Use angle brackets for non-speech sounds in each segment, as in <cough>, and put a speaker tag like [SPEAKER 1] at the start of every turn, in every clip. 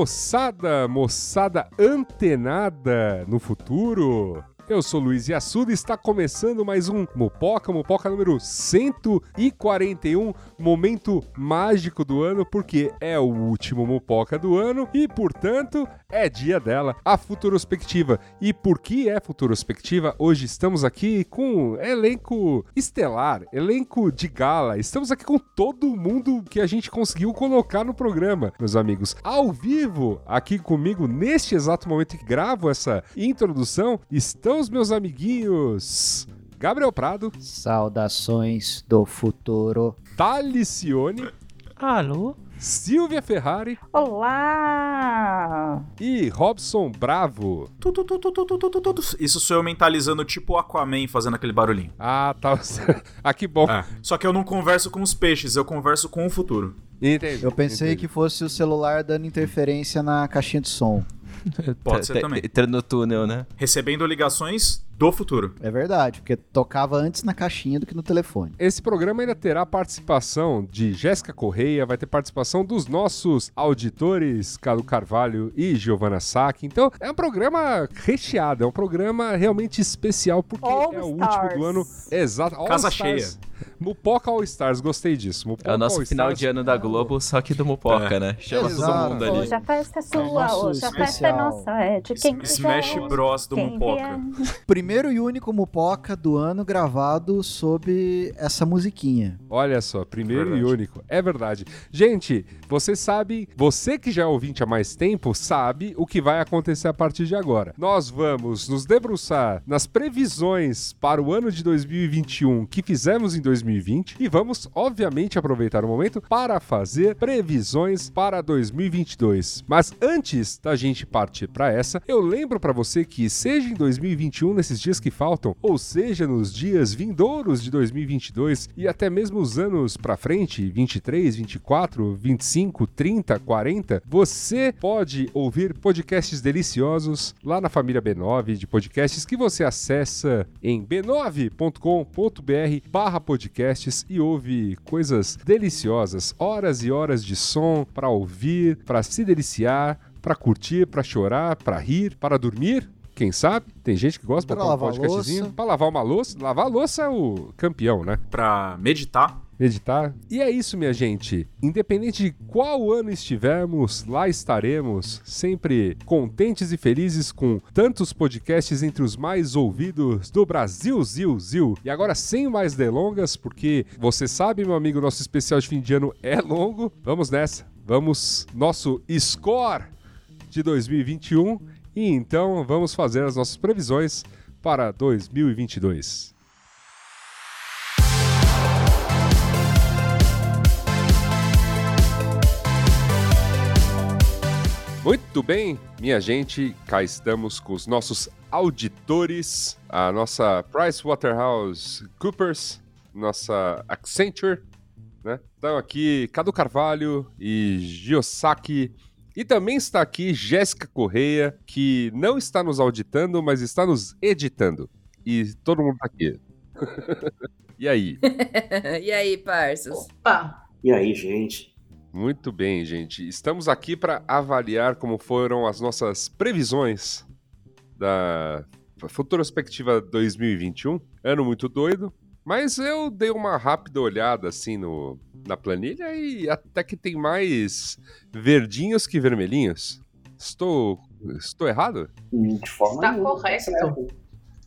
[SPEAKER 1] moçada, moçada antenada no futuro? Eu sou Luiz Yassuda e está começando mais um Mupoca, Mupoca número 141, momento mágico do ano, porque é o último Mupoca do ano e, portanto, é dia dela, a Futurospectiva. E por que é Futurospectiva? Hoje estamos aqui com elenco estelar, elenco de gala. Estamos aqui com todo mundo que a gente conseguiu colocar no programa, meus amigos. Ao vivo, aqui comigo, neste exato momento que gravo essa introdução, estão meus amiguinhos! Gabriel Prado.
[SPEAKER 2] Saudações do futuro.
[SPEAKER 1] Talicione.
[SPEAKER 3] Alô?
[SPEAKER 1] Silvia Ferrari.
[SPEAKER 4] Olá!
[SPEAKER 1] E Robson Bravo.
[SPEAKER 5] Tu, tu, tu, Isso sou eu mentalizando tipo Aquaman fazendo aquele barulhinho.
[SPEAKER 1] Ah, tá. <laughs> ah, que bom.
[SPEAKER 5] É. Só que eu não converso com os peixes, eu converso com o futuro.
[SPEAKER 1] Entendi.
[SPEAKER 2] Eu pensei
[SPEAKER 1] Entendi.
[SPEAKER 2] que fosse o celular dando interferência na caixinha de som.
[SPEAKER 5] Pode ser também.
[SPEAKER 3] Entrando no túnel, né?
[SPEAKER 5] Recebendo ligações do futuro.
[SPEAKER 2] É verdade, porque tocava antes na caixinha do que no telefone.
[SPEAKER 1] Esse programa ainda terá participação de Jéssica Correia, vai ter participação dos nossos auditores, Cadu Carvalho e Giovanna Sack. Então, é um programa recheado, é um programa realmente especial, porque
[SPEAKER 4] All
[SPEAKER 1] é o
[SPEAKER 4] Stars.
[SPEAKER 1] último do ano. Exato. All
[SPEAKER 5] Casa
[SPEAKER 1] Stars. Mupoca All Stars, gostei disso. Mupoca
[SPEAKER 3] É o nosso
[SPEAKER 1] All
[SPEAKER 3] final
[SPEAKER 1] Stars.
[SPEAKER 3] de ano da Globo, só que do Mupoca,
[SPEAKER 5] É.
[SPEAKER 3] né? Chama
[SPEAKER 2] Exato.
[SPEAKER 3] todo mundo ali.
[SPEAKER 4] Hoje a festa é sua,
[SPEAKER 2] nosso
[SPEAKER 4] hoje a festa é
[SPEAKER 2] especial.
[SPEAKER 4] nossa, é de quem
[SPEAKER 5] Smash
[SPEAKER 4] quiser.
[SPEAKER 5] Bros do
[SPEAKER 4] Quem
[SPEAKER 5] Mupoca.
[SPEAKER 4] vier.
[SPEAKER 2] Primeiro e único Mupoca do ano gravado sob essa musiquinha.
[SPEAKER 1] Olha só, primeiro e
[SPEAKER 5] Verdade.
[SPEAKER 1] único. É verdade. Gente, você sabe, você que já é ouvinte há mais tempo, sabe o que vai acontecer a partir de agora. Nós vamos nos debruçar nas previsões para o ano de 2021 que fizemos em 2020 e vamos, obviamente, aproveitar o momento para fazer previsões para 2022. Mas antes da gente partir para essa, eu lembro para você que seja em 2021 nesses dias que faltam, ou seja nos dias vindouros de 2022 e até mesmo os anos para frente, 23, 24, 25, 30, 40, você pode ouvir podcasts deliciosos lá na família B9 de podcasts que você acessa em b9.com.br barra podcasts e ouve coisas deliciosas, horas e horas de som para ouvir, para se deliciar, para curtir, para chorar, para rir, para dormir. Quem sabe? Tem gente que gosta de
[SPEAKER 2] Pra
[SPEAKER 1] botar um
[SPEAKER 2] lavar
[SPEAKER 1] podcastzinho
[SPEAKER 2] louça.
[SPEAKER 1] para lavar uma louça. Lavar a louça é o campeão, né?
[SPEAKER 5] Pra meditar.
[SPEAKER 1] meditar. E é isso, minha gente. Independente de qual ano estivermos, lá estaremos, sempre contentes e felizes com tantos podcasts entre os mais ouvidos do Brasil, Zil, Zil. E agora, sem mais delongas, porque você sabe, meu amigo, nosso especial de fim de ano é longo. Vamos nessa. Vamos, nosso score de 2021. E então vamos fazer as nossas previsões para 2022. Muito bem, minha gente, cá estamos com os nossos auditores, a nossa PricewaterhouseCoopers, nossa Accenture, né? Estão aqui Cadu Carvalho e Giosaki. E também está aqui Jéssica Correia, que não está nos auditando, mas está nos editando. E todo mundo tá aqui. <laughs> e aí? <laughs>
[SPEAKER 6] e aí, parças?
[SPEAKER 4] Opa!
[SPEAKER 7] E aí, gente?
[SPEAKER 1] Muito bem, gente. Estamos aqui para avaliar como foram as nossas previsões da Futurospectiva 2021. Ano muito doido, mas eu dei uma rápida olhada assim no, na planilha e até que tem mais verdinhos que vermelhinhos. Estou, estou errado?
[SPEAKER 7] De forma
[SPEAKER 4] Está
[SPEAKER 7] nenhuma,
[SPEAKER 4] correto.
[SPEAKER 7] certo.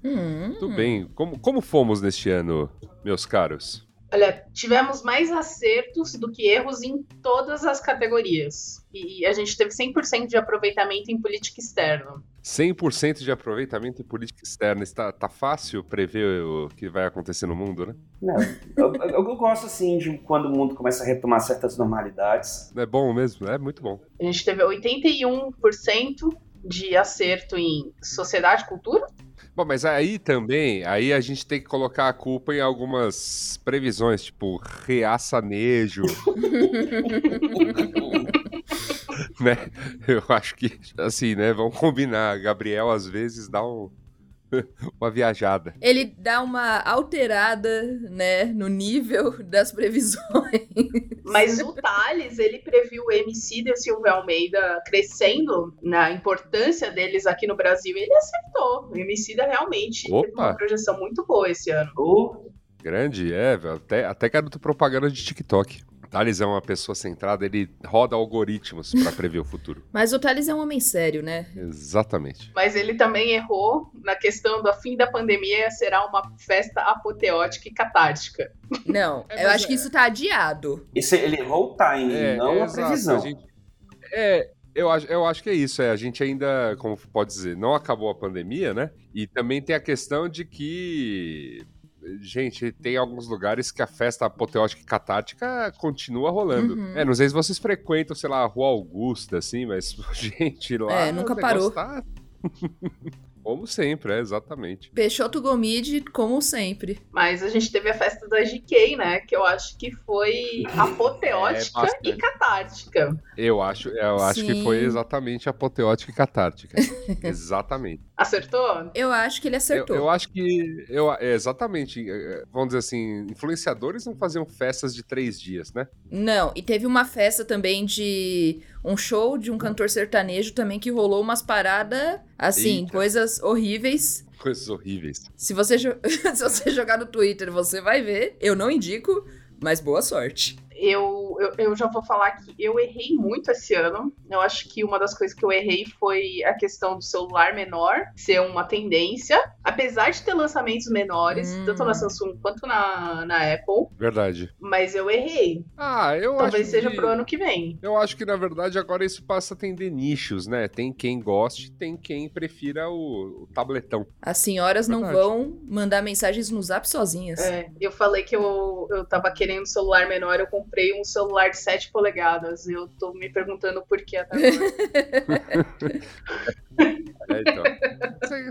[SPEAKER 6] Hum,
[SPEAKER 1] Muito bem. Como, como fomos neste ano, meus caros?
[SPEAKER 4] Olha, tivemos mais acertos do que erros em todas as categorias. E a gente teve 100% de aproveitamento em política externa.
[SPEAKER 1] 100% de aproveitamento em política externa. Está, tá fácil prever o que vai acontecer no mundo, né?
[SPEAKER 7] Não, eu, eu- eu gosto assim de quando o mundo começa a retomar certas normalidades.
[SPEAKER 1] É bom mesmo, é muito bom.
[SPEAKER 4] A gente teve 81% de acerto em sociedade e cultura.
[SPEAKER 1] Bom, mas aí também, aí a gente tem que colocar a culpa em algumas previsões, tipo reaçanejo, <laughs> <laughs> né? Eu acho que, assim, né? Vamos combinar. Gabriel, às vezes, dá um, <laughs> uma viajada.
[SPEAKER 6] Ele dá uma alterada, né, no nível das previsões.
[SPEAKER 4] Mas o Thales, ele previu o MC e o Silvio Almeida crescendo na importância deles aqui no Brasil. Ele acertou. O MC realmente teve
[SPEAKER 1] Opa.
[SPEAKER 4] uma projeção muito boa esse ano.
[SPEAKER 7] Ou
[SPEAKER 1] Grande, é. Até, até garoto propaganda de TikTok. Thales é uma pessoa centrada, ele roda algoritmos pra prever o futuro. <laughs>
[SPEAKER 6] Mas o Thales é um homem sério, né?
[SPEAKER 1] Exatamente.
[SPEAKER 4] Mas ele também errou na questão do fim da pandemia será uma festa apoteótica e catártica.
[SPEAKER 6] Não, <laughs>
[SPEAKER 1] É,
[SPEAKER 6] eu acho que
[SPEAKER 1] é-
[SPEAKER 6] isso tá adiado.
[SPEAKER 7] esse, ele errou o time, não a previsão.
[SPEAKER 1] gente- é, eu acho, eu acho que é isso. É, a gente ainda, como pode dizer, não acabou a pandemia, né? E também tem a questão de que. Gente, tem alguns lugares que a festa apoteótica e catártica continua rolando.
[SPEAKER 6] Uhum.
[SPEAKER 1] É, não sei se vocês frequentam, sei lá, a Rua Augusta, assim, mas, <laughs> gente, lá.
[SPEAKER 6] É, nunca parou.
[SPEAKER 1] tá- <laughs> Como sempre, é, exatamente.
[SPEAKER 6] Peixoto Gomide, como sempre.
[SPEAKER 4] Mas a gente teve a festa da GK, né? Que eu acho que foi <laughs> apoteótica
[SPEAKER 1] É,
[SPEAKER 4] e catártica.
[SPEAKER 1] Eu acho, eu acho que foi exatamente apoteótica e catártica. <laughs> exatamente.
[SPEAKER 4] Acertou?
[SPEAKER 6] Eu acho que ele
[SPEAKER 1] Eu,
[SPEAKER 6] acertou.
[SPEAKER 1] eu acho que. Eu, é, exatamente. é, Vamos dizer assim, influenciadores não faziam festas de três dias, né?
[SPEAKER 6] Não, e teve uma festa também de um show de um cantor sertanejo também que rolou umas paradas, assim,
[SPEAKER 1] Eita.
[SPEAKER 6] coisas horríveis.
[SPEAKER 1] Coisas horríveis.
[SPEAKER 6] Se você, <laughs> Se você jogar no Twitter, você vai ver. Eu não indico, mas boa sorte.
[SPEAKER 4] Eu, eu, eu já vou falar que eu errei muito esse ano. Eu acho que uma das coisas que eu errei foi a questão do celular menor ser uma tendência. Apesar de ter lançamentos menores,
[SPEAKER 6] Hum.
[SPEAKER 4] tanto na Samsung quanto na, na Apple,
[SPEAKER 1] Verdade.
[SPEAKER 4] mas eu errei.
[SPEAKER 1] Ah, eu
[SPEAKER 4] Talvez
[SPEAKER 1] acho
[SPEAKER 4] seja
[SPEAKER 1] que...
[SPEAKER 4] pro ano que vem.
[SPEAKER 1] Eu acho que, na verdade, agora isso passa a atender nichos, né? Tem quem goste, tem quem prefira o, o tabletão.
[SPEAKER 6] As senhoras não
[SPEAKER 1] Verdade.
[SPEAKER 6] vão mandar mensagens no zap sozinhas.
[SPEAKER 4] É, eu falei que eu, eu tava querendo um celular menor, eu comprei um celular de 7 polegadas. Eu tô me perguntando por que até agora. <laughs>
[SPEAKER 1] É, então.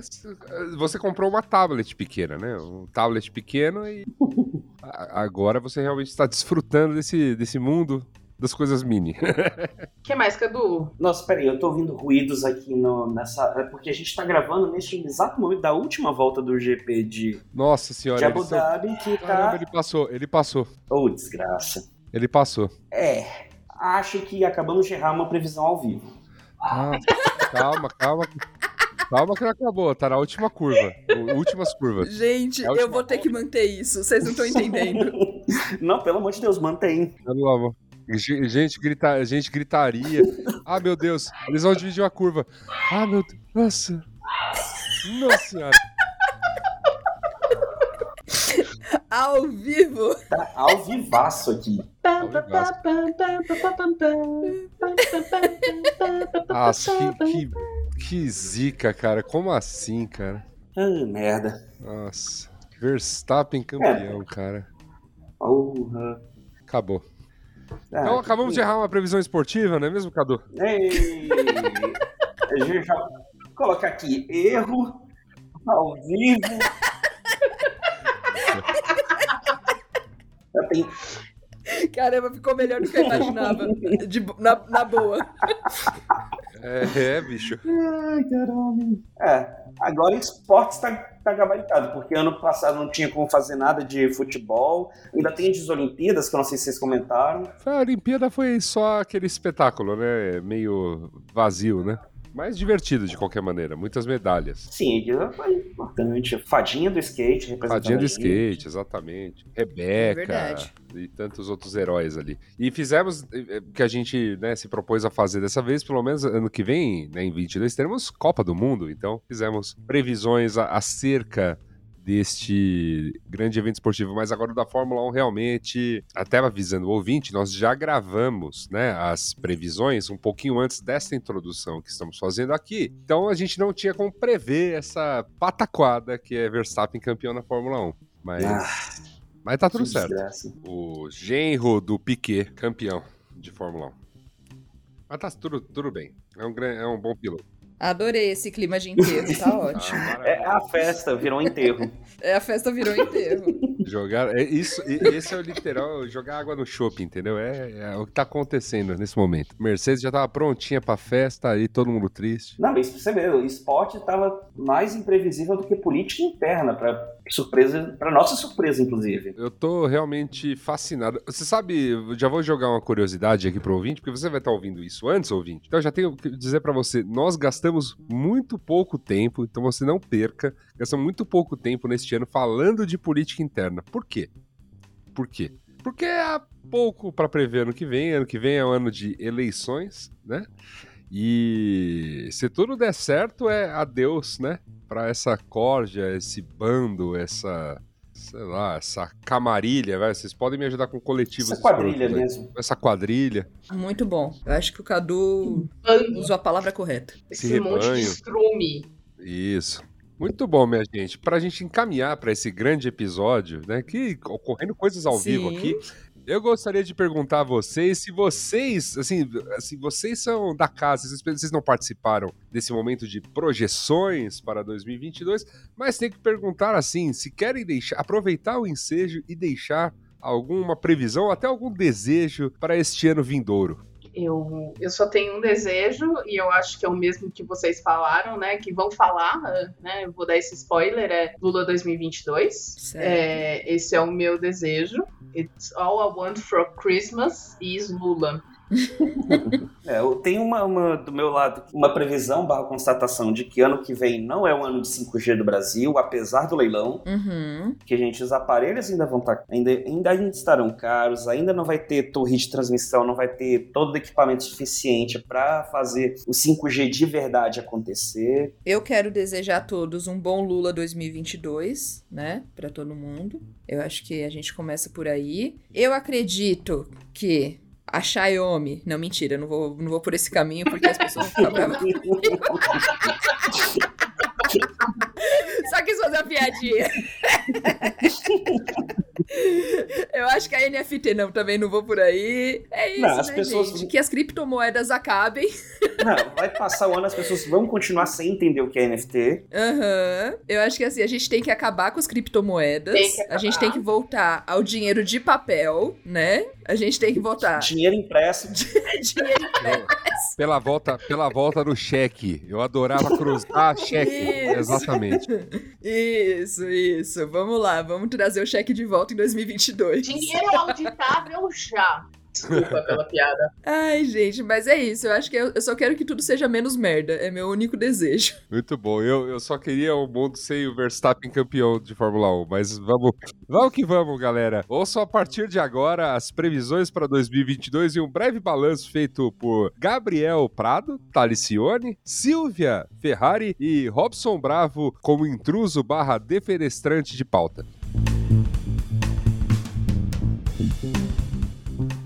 [SPEAKER 1] Você, você comprou uma tablet pequena, né? Um tablet pequeno e <laughs> agora você realmente está desfrutando desse, desse mundo das coisas mini.
[SPEAKER 4] O <laughs> que mais, Cadu?
[SPEAKER 7] Nossa, peraí, eu tô ouvindo ruídos aqui no, nessa. É porque a gente tá gravando neste exato momento da última volta do GP de,
[SPEAKER 1] Nossa
[SPEAKER 7] de
[SPEAKER 1] senhora,
[SPEAKER 7] Abu
[SPEAKER 1] eles são...
[SPEAKER 7] Dhabi, que
[SPEAKER 1] Caramba,
[SPEAKER 7] tá.
[SPEAKER 1] ele passou, ele passou,
[SPEAKER 7] Oh, desgraça.
[SPEAKER 1] Ele passou.
[SPEAKER 7] É, acho que acabamos de errar uma previsão ao vivo.
[SPEAKER 1] Ah, calma, calma. Calma que não acabou, tá na última curva. Últimas curvas.
[SPEAKER 6] Gente,
[SPEAKER 1] É última
[SPEAKER 6] eu vou ter que manter isso. Vocês não estão entendendo. <laughs>
[SPEAKER 7] Não, pelo amor de Deus, mantém.
[SPEAKER 1] Pelo amor. Ge- Gente, grita, gente gritaria. Ah, meu Deus, eles vão dividir uma curva. Ah, meu Deus. Nossa. Nossa senhora.
[SPEAKER 6] Ao vivo.
[SPEAKER 7] Tá ao vivaço aqui.
[SPEAKER 1] Nossa, que, que, que zica, cara. Como assim, cara?
[SPEAKER 7] Ah, merda.
[SPEAKER 1] Nossa. Verstappen campeão, cara.
[SPEAKER 7] Porra.
[SPEAKER 1] Acabou.
[SPEAKER 7] Ah,
[SPEAKER 1] Então acabamos de errar uma previsão esportiva, não é mesmo, Cadu?
[SPEAKER 7] Ei! A gente já colocar aqui erro ao vivo. <laughs>
[SPEAKER 6] Caramba, ficou melhor do que eu imaginava. De na, na boa.
[SPEAKER 1] É, é bicho.
[SPEAKER 7] Ai, caramba. É, agora esportes tá, tá gabaritado, porque ano passado não tinha como fazer nada de futebol. Ainda tem as Olimpíadas, que eu não sei se vocês comentaram.
[SPEAKER 1] A Olimpíada foi só aquele espetáculo, né? Meio vazio, né? Mas divertido de qualquer maneira. Muitas medalhas.
[SPEAKER 7] Sim, foi importante. Fadinha do skate, representando
[SPEAKER 1] Fadinha do skate, exatamente.
[SPEAKER 6] É
[SPEAKER 1] Rebeca
[SPEAKER 6] verdade.
[SPEAKER 1] e tantos outros heróis ali. E fizemos eh, eh, que a gente né, se propôs a fazer dessa vez, pelo menos ano que vem, né, em 22, teremos Copa do Mundo. Então fizemos previsões a- acerca deste grande evento esportivo, mas agora o da Fórmula 1 realmente, até avisando o ouvinte, nós já gravamos né, as previsões um pouquinho antes dessa introdução que estamos fazendo aqui. Então a gente não tinha como prever essa pataquada que é Verstappen campeão na Fórmula 1. Mas,
[SPEAKER 7] Ah,
[SPEAKER 1] mas tá tudo certo.
[SPEAKER 7] desgraça.
[SPEAKER 1] O genro do Piquet, campeão de Fórmula 1. Mas tá tudo, tudo bem. É um, é um bom piloto.
[SPEAKER 6] Adorei esse clima de enterro, tá <laughs> ótimo.
[SPEAKER 7] É a festa, virou um enterro. <laughs>
[SPEAKER 6] É, a festa virou enterro.
[SPEAKER 1] Jogar. É isso, esse é o literal jogar água no shopping, entendeu? É, é o que tá acontecendo nesse momento. Mercedes já tava prontinha pra festa, aí todo mundo triste.
[SPEAKER 7] Não, mas você vê, o esporte estava mais imprevisível do que política interna, para surpresa, para nossa surpresa, inclusive.
[SPEAKER 1] Eu tô realmente fascinado. Você sabe, já vou jogar uma curiosidade aqui pro ouvinte, porque você vai estar ouvindo isso antes, ouvinte. Então já tenho que dizer pra você, nós gastamos muito pouco tempo, então você não perca, gastamos muito pouco tempo neste ano falando de política interna. Por quê? Por quê? Porque há pouco pra prever ano que vem, ano que vem é o ano de eleições, né? E se tudo der certo, é adeus, né? Pra essa corja, esse bando, essa sei lá, essa camarilha, vai. Vocês podem me ajudar com coletivos.
[SPEAKER 7] Essa quadrilha mesmo.
[SPEAKER 1] Essa quadrilha.
[SPEAKER 6] Muito bom. Eu acho que o Cadu
[SPEAKER 4] Bando,
[SPEAKER 6] usou a palavra correta.
[SPEAKER 4] esse monte de estrume.
[SPEAKER 1] Isso. Muito bom, minha gente. Pra gente encaminhar pra esse grande episódio, né? Que ocorrendo coisas ao vivo
[SPEAKER 6] Sim.
[SPEAKER 1] aqui. Eu gostaria de perguntar a vocês se vocês, assim, assim, vocês são da casa, vocês, não participaram desse momento de projeções para 2022, mas tem que perguntar assim, se querem deixar, aproveitar o ensejo e deixar alguma previsão, até algum desejo para este ano vindouro.
[SPEAKER 4] Eu, eu só tenho um desejo, e eu acho que é o mesmo que vocês falaram, né? Que vão falar, né? Eu vou dar esse spoiler, é Lula 2022.
[SPEAKER 6] Certo.
[SPEAKER 4] É, esse é o meu desejo. It's all I want for Christmas is Lula. <laughs>
[SPEAKER 7] É, eu tenho uma, uma, do meu lado uma previsão barra constatação de que ano que vem não é o ano de 5G do Brasil, apesar do leilão,
[SPEAKER 6] Uhum.
[SPEAKER 7] que gente, os aparelhos ainda vão estar, ainda, ainda estarão caros, ainda não vai ter torre de transmissão, não vai ter todo o equipamento suficiente para fazer o 5G de verdade acontecer.
[SPEAKER 6] Eu quero desejar a todos um bom Lula 2022, né? Pra todo mundo. Eu acho que a gente começa por aí. Eu acredito que a Xiaomi. Não, mentira, não vou, não vou por esse caminho porque as pessoas vão ficar bravas. <laughs> <laughs> Só quis fazer uma piadinha. <laughs> Eu acho que a NFT não, também não vou por aí. É isso,
[SPEAKER 7] Não, as
[SPEAKER 6] né,
[SPEAKER 7] pessoas-
[SPEAKER 6] gente? Que as criptomoedas acabem.
[SPEAKER 7] Não, vai passar o ano, as pessoas vão continuar sem entender o que é NFT.
[SPEAKER 6] Aham. Eu acho que assim, a gente tem que acabar com as criptomoedas. A gente tem que voltar ao dinheiro de papel, né? A gente tem que voltar.
[SPEAKER 7] Dinheiro impresso. <laughs>
[SPEAKER 6] dinheiro
[SPEAKER 1] Pela volta, pela volta do cheque. Eu adorava cruzar cheque.
[SPEAKER 6] Isso.
[SPEAKER 1] Exatamente. <laughs>
[SPEAKER 6] Isso, isso. Vamos lá, vamos trazer o cheque de volta em 2022.
[SPEAKER 4] Dinheiro auditável já. Desculpa pela piada. <laughs>
[SPEAKER 6] Ai, gente, mas é isso. Eu acho que eu, eu só quero que tudo seja menos merda. É meu único desejo. <laughs>
[SPEAKER 1] Muito bom. Eu, eu só queria o mundo sem o Verstappen campeão de Fórmula 1, mas vamos, vamos que vamos, galera. Ouçam a partir de agora as previsões para 2022 e um breve balanço feito por Gabriel Prado, Talicione, Silvia Ferrari e Robson Bravo como intruso barra defenestrante de pauta.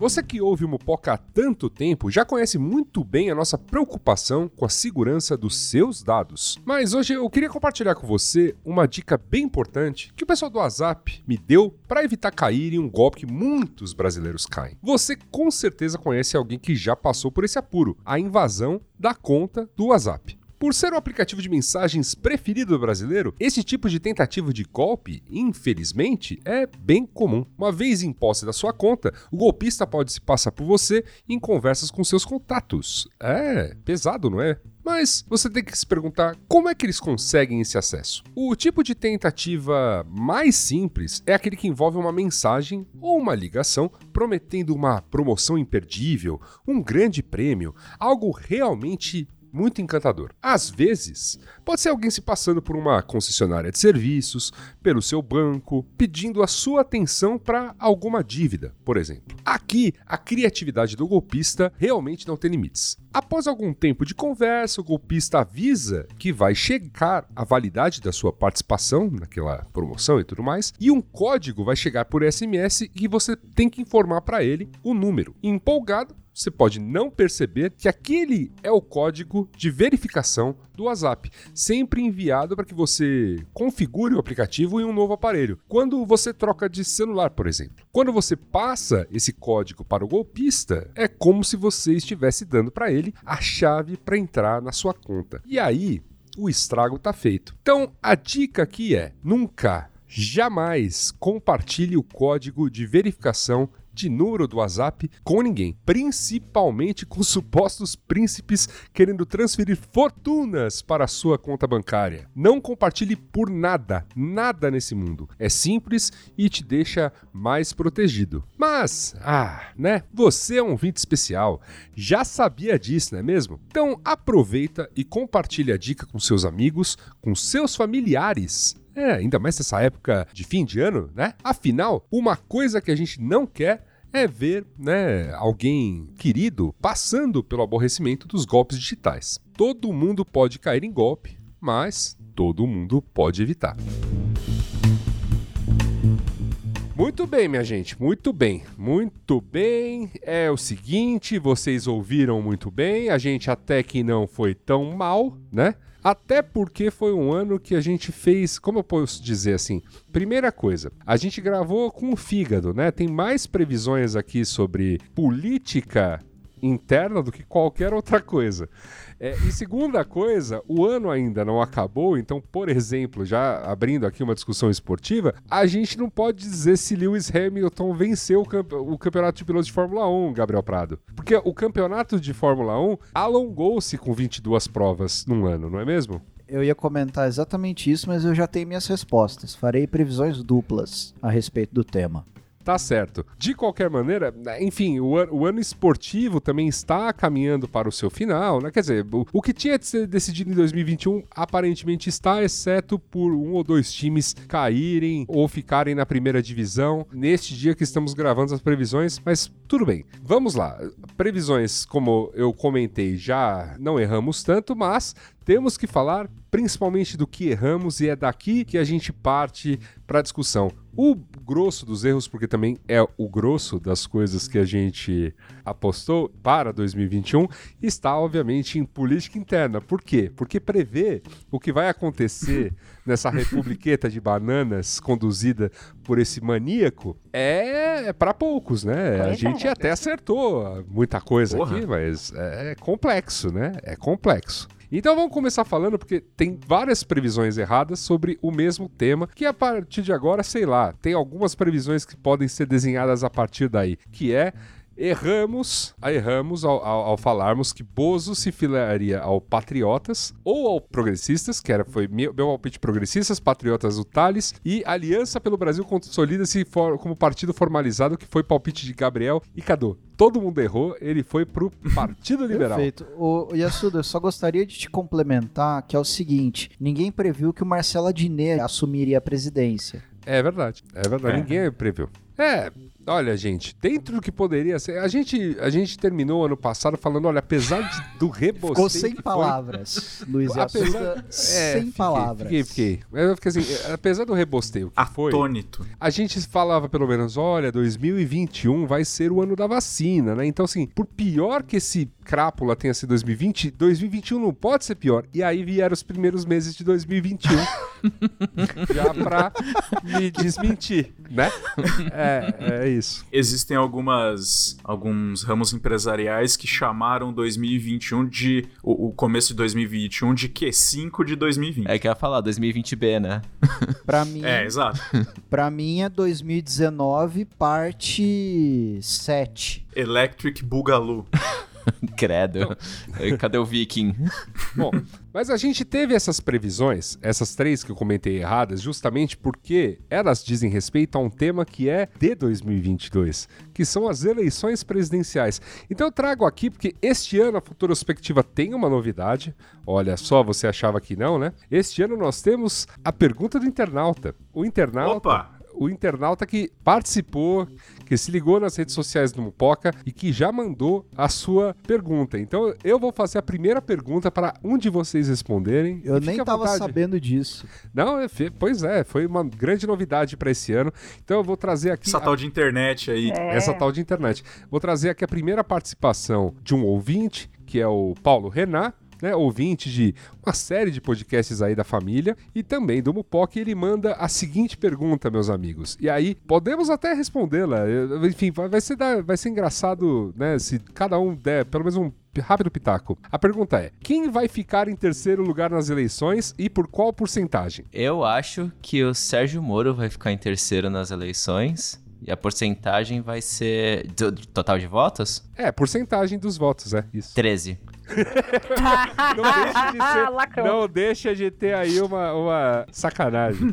[SPEAKER 1] Você que ouve o Mupoca há tanto tempo já conhece muito bem a nossa preocupação com a segurança dos seus dados. Mas hoje eu queria compartilhar com você uma dica bem importante que o pessoal do WhatsApp me deu para evitar cair em um golpe que muitos brasileiros caem. Você com certeza conhece alguém que já passou por esse apuro, a invasão da conta do WhatsApp. Por ser o aplicativo de mensagens preferido do brasileiro, esse tipo de tentativa de golpe, infelizmente, é bem comum. Uma vez em posse da sua conta, o golpista pode se passar por você em conversas com seus contatos. É pesado, não é? Mas você tem que se perguntar como é que eles conseguem esse acesso. O tipo de tentativa mais simples é aquele que envolve uma mensagem ou uma ligação prometendo uma promoção imperdível, um grande prêmio, algo realmente muito encantador. Às vezes, pode ser alguém se passando por uma concessionária de serviços, pelo seu banco, pedindo a sua atenção para alguma dívida, por exemplo. Aqui, a criatividade do golpista realmente não tem limites. Após algum tempo de conversa, o golpista avisa que vai checar a validade da sua participação naquela promoção e tudo mais, e um código vai chegar por SMS e você tem que informar para ele o número. Empolgado, você pode não perceber que aquele é o código de verificação do WhatsApp, sempre enviado para que você configure o aplicativo em um novo aparelho. Quando você troca de celular, por exemplo. Quando você passa esse código para o golpista, é como se você estivesse dando para ele a chave para entrar na sua conta. E aí, o estrago tá feito. Então, a dica aqui é: nunca, jamais compartilhe o código de verificação de número do WhatsApp com ninguém, principalmente com supostos príncipes querendo transferir fortunas para a sua conta bancária. Não compartilhe por nada, nada nesse mundo. É simples e te deixa mais protegido. Mas, ah, né? Você é um ouvinte especial, já sabia disso, não é mesmo? Então aproveita e compartilhe a dica com seus amigos, com seus familiares. É, ainda mais nessa época de fim de ano, né? Afinal, uma coisa que a gente não quer é ver, né, alguém querido passando pelo aborrecimento dos golpes digitais. Todo mundo pode cair em golpe, mas todo mundo pode evitar. Muito bem, minha gente, muito bem, muito bem. É o seguinte, vocês ouviram muito bem, a gente até que não foi tão mal, né? Até porque foi um ano que a gente fez, como eu posso dizer assim? Primeira coisa, a gente gravou com o fígado, né? Tem mais previsões aqui sobre política interna do que qualquer outra coisa. É, e segunda coisa, o ano ainda não acabou, então, por exemplo, já abrindo aqui uma discussão esportiva, a gente não pode dizer se Lewis Hamilton venceu o, campe o campeonato de pilotos de Fórmula 1, Gabriel Prado. Porque o campeonato de Fórmula 1 alongou-se com 22 provas num ano, não é mesmo?
[SPEAKER 2] Eu ia comentar exatamente isso, mas eu já tenho minhas respostas. Farei previsões duplas a respeito do tema.
[SPEAKER 1] Tá certo. De qualquer maneira, enfim, o, an o, ano esportivo também está caminhando para o seu final, né? Quer dizer, o, o, que tinha de ser decidido em 2021 aparentemente está, exceto por um ou dois times caírem ou ficarem na primeira divisão neste dia que estamos gravando as previsões, mas tudo bem. Vamos lá. Previsões, como eu comentei, já não erramos tanto, mas temos que falar principalmente do que erramos e é daqui que a gente parte para a discussão. O grosso dos erros, porque também é o grosso das coisas que a gente apostou para 2021, está obviamente em política interna. Por quê? Porque prevê o que vai acontecer <laughs> nessa republiqueta de bananas conduzida por esse maníaco é, é para poucos, né? A gente até acertou muita coisa Porra. aqui, mas é complexo, né? É complexo. Então vamos começar falando, porque tem várias previsões erradas sobre o mesmo tema, que a partir de agora, sei lá, tem algumas previsões que podem ser desenhadas a partir daí, que é Erramos, erramos ao, ao, ao, falarmos que Bozo se filiaria ao Patriotas ou ao Progressistas, que era, foi meu, meu palpite Progressistas, Patriotas o Thales, e Aliança pelo Brasil consolida-se como partido formalizado, que foi palpite de Gabriel e Cadu. Todo mundo errou, ele foi pro Partido <laughs> Liberal.
[SPEAKER 2] Perfeito. O, Yasuda, eu só gostaria de te complementar que é o seguinte: ninguém previu que o Marcelo Adnet assumiria a presidência.
[SPEAKER 1] É verdade, é verdade. É. Ninguém previu. É, Olha, gente, dentro do que poderia ser. A gente, a gente terminou ano passado falando, olha, apesar de, do rebosteio.
[SPEAKER 2] Ficou sem palavras, foi, Luiz apesar, é, sem fiquei,
[SPEAKER 1] palavras. Fiquei, fiquei. Eu fiquei assim, apesar do rebosteio que
[SPEAKER 5] Atônito.
[SPEAKER 1] foi. A gente falava pelo menos, olha, 2021 vai ser o ano da vacina, né? Então, assim, por pior que esse crápula tenha sido 2020, 2021 não pode ser pior. E aí vieram os primeiros meses de 2021 <laughs> já pra me desmentir, né? É, é isso.
[SPEAKER 5] Existem algumas alguns ramos empresariais que chamaram 2021 de o, o começo de 2021 de Q5 de 2020.
[SPEAKER 3] É que ia falar 2020B, né? <laughs>
[SPEAKER 2] Pra mim.
[SPEAKER 5] É, exato. <laughs>
[SPEAKER 2] Pra mim é 2019 parte 7.
[SPEAKER 5] Electric Boogaloo. <laughs> <laughs>
[SPEAKER 3] Credo. Cadê o Viking?
[SPEAKER 1] Bom, mas a gente teve essas previsões, essas três que eu comentei erradas, justamente porque elas dizem respeito a um tema que é de 2022, que são as eleições presidenciais. Então eu trago aqui porque este ano a Futurospectiva tem uma novidade. Olha só, você achava que não, né? Este ano nós temos a pergunta do internauta. O internauta.
[SPEAKER 5] Opa!
[SPEAKER 1] O internauta que participou, que se ligou nas redes sociais do Mupoca e que já mandou a sua pergunta. Então eu vou fazer a primeira pergunta para um de vocês responderem.
[SPEAKER 2] Eu nem
[SPEAKER 1] à
[SPEAKER 2] tava
[SPEAKER 1] vontade.
[SPEAKER 2] sabendo disso.
[SPEAKER 1] Não, é pois é, foi uma grande novidade para esse ano. Então eu vou trazer aqui
[SPEAKER 5] Essa
[SPEAKER 1] a-
[SPEAKER 5] tal de internet aí.
[SPEAKER 8] É.
[SPEAKER 1] essa tal de internet. Vou trazer aqui a primeira participação de um ouvinte, que é o Paulo Renan. Né, ouvinte de uma série de podcasts aí da família e também do Mupoc, ele manda a seguinte pergunta, meus amigos. E aí, podemos até respondê-la. Enfim, vai ser, da- vai ser engraçado, né, se cada um der pelo menos um rápido pitaco. A pergunta é: quem vai ficar em terceiro lugar nas eleições e por qual porcentagem?
[SPEAKER 3] Eu acho que o Sérgio Moro vai ficar em terceiro nas eleições. E a porcentagem vai ser. do- total de votos?
[SPEAKER 1] É, porcentagem dos votos, é isso.
[SPEAKER 3] 13.
[SPEAKER 1] Não deixa de ser, <laughs> não deixa de ter aí uma, uma sacanagem.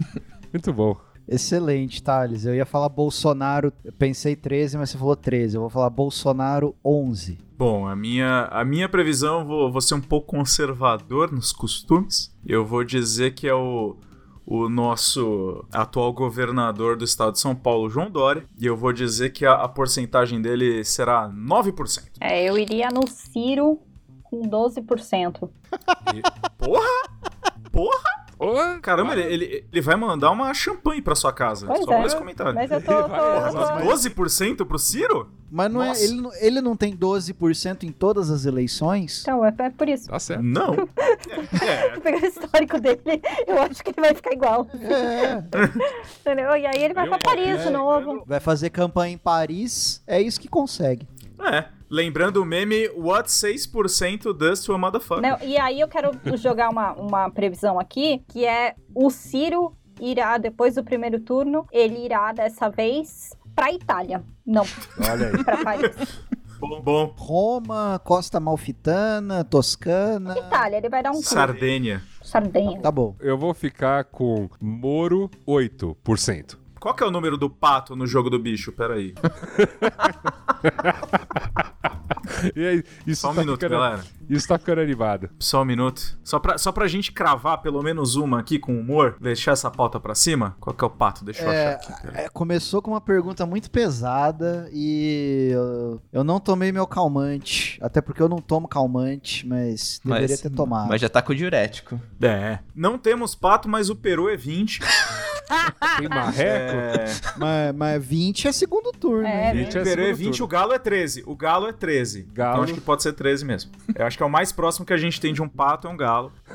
[SPEAKER 1] <laughs> Muito bom.
[SPEAKER 2] Excelente, Thales. Eu ia falar Bolsonaro, eu pensei 13, mas você falou 13. Eu vou falar Bolsonaro 11.
[SPEAKER 5] Bom, a minha, a minha previsão, vou, vou ser um pouco conservador nos costumes. Eu vou dizer que é o, o nosso atual governador do estado de São Paulo, João Dória. E eu vou dizer que a, a porcentagem dele será 9%.
[SPEAKER 8] É, eu iria no Ciro com 12%.
[SPEAKER 5] Porra! Porra!
[SPEAKER 1] Ô,
[SPEAKER 5] Caramba, ele, ele, ele vai mandar uma champanhe pra sua casa.
[SPEAKER 8] Pois
[SPEAKER 5] Só
[SPEAKER 8] é.
[SPEAKER 5] por esse comentário.
[SPEAKER 8] Mas eu tô. tô,
[SPEAKER 1] Vai,
[SPEAKER 8] tô-
[SPEAKER 5] Mas 12% pro Ciro?
[SPEAKER 2] Mas não é, ele, não- ele não tem 12% em todas as eleições?
[SPEAKER 8] Então, é, é por isso.
[SPEAKER 1] Tá certo.
[SPEAKER 5] Não. <laughs> É,
[SPEAKER 8] pegar o histórico dele, eu acho que ele vai ficar igual.
[SPEAKER 2] É.
[SPEAKER 8] Entendeu? E aí ele vai
[SPEAKER 1] Eu
[SPEAKER 8] pra Paris de novo.
[SPEAKER 2] Vai fazer campanha em Paris, é isso que consegue.
[SPEAKER 5] é. Lembrando o meme What 6% does to a motherfucker?
[SPEAKER 8] Não, e aí eu quero <laughs> jogar uma, uma previsão aqui, que é o Ciro irá, depois do primeiro turno, ele irá dessa vez pra Itália. Não,
[SPEAKER 1] Olha aí.
[SPEAKER 8] pra Paris.
[SPEAKER 5] Bom, bom.
[SPEAKER 2] Roma, Costa Malfitana, Toscana.
[SPEAKER 8] Itália, ele vai dar um.
[SPEAKER 5] Sardênia.
[SPEAKER 8] Sardenha.
[SPEAKER 2] Tá bom.
[SPEAKER 1] Eu vou ficar com Moro 8%.
[SPEAKER 5] Qual que é o número do pato no jogo do bicho? Pera aí. <laughs>
[SPEAKER 1] E aí, isso
[SPEAKER 5] Só um
[SPEAKER 1] tá
[SPEAKER 5] minuto,
[SPEAKER 1] ficando,
[SPEAKER 5] galera.
[SPEAKER 1] Isso tá ficando animado.
[SPEAKER 5] Só um minuto. Só pra, só pra gente cravar pelo menos uma aqui com humor, deixar essa pauta pra cima. Qual que é o pato? Deixa eu
[SPEAKER 2] É,
[SPEAKER 5] achar aqui.
[SPEAKER 2] é, começou com uma pergunta muito pesada e eu, eu não tomei meu calmante. Até porque eu não tomo calmante, mas deveria
[SPEAKER 3] Mas-
[SPEAKER 2] ter tomado.
[SPEAKER 3] Mas já tá com o diurético.
[SPEAKER 5] É. Não temos pato, mas o peru é 20. <laughs>
[SPEAKER 1] Tem marreco?
[SPEAKER 5] É.
[SPEAKER 2] Mas, mas 20 é segundo turno.
[SPEAKER 8] É,
[SPEAKER 2] hein?
[SPEAKER 1] 20
[SPEAKER 5] O
[SPEAKER 1] é
[SPEAKER 5] peru é
[SPEAKER 1] segundo
[SPEAKER 5] 20,
[SPEAKER 1] turno.
[SPEAKER 5] o galo é 13. O galo é 13.
[SPEAKER 1] Galo.
[SPEAKER 5] Então acho que pode ser 13 mesmo. Eu acho que é o mais próximo que a gente tem de um pato é um galo. <laughs>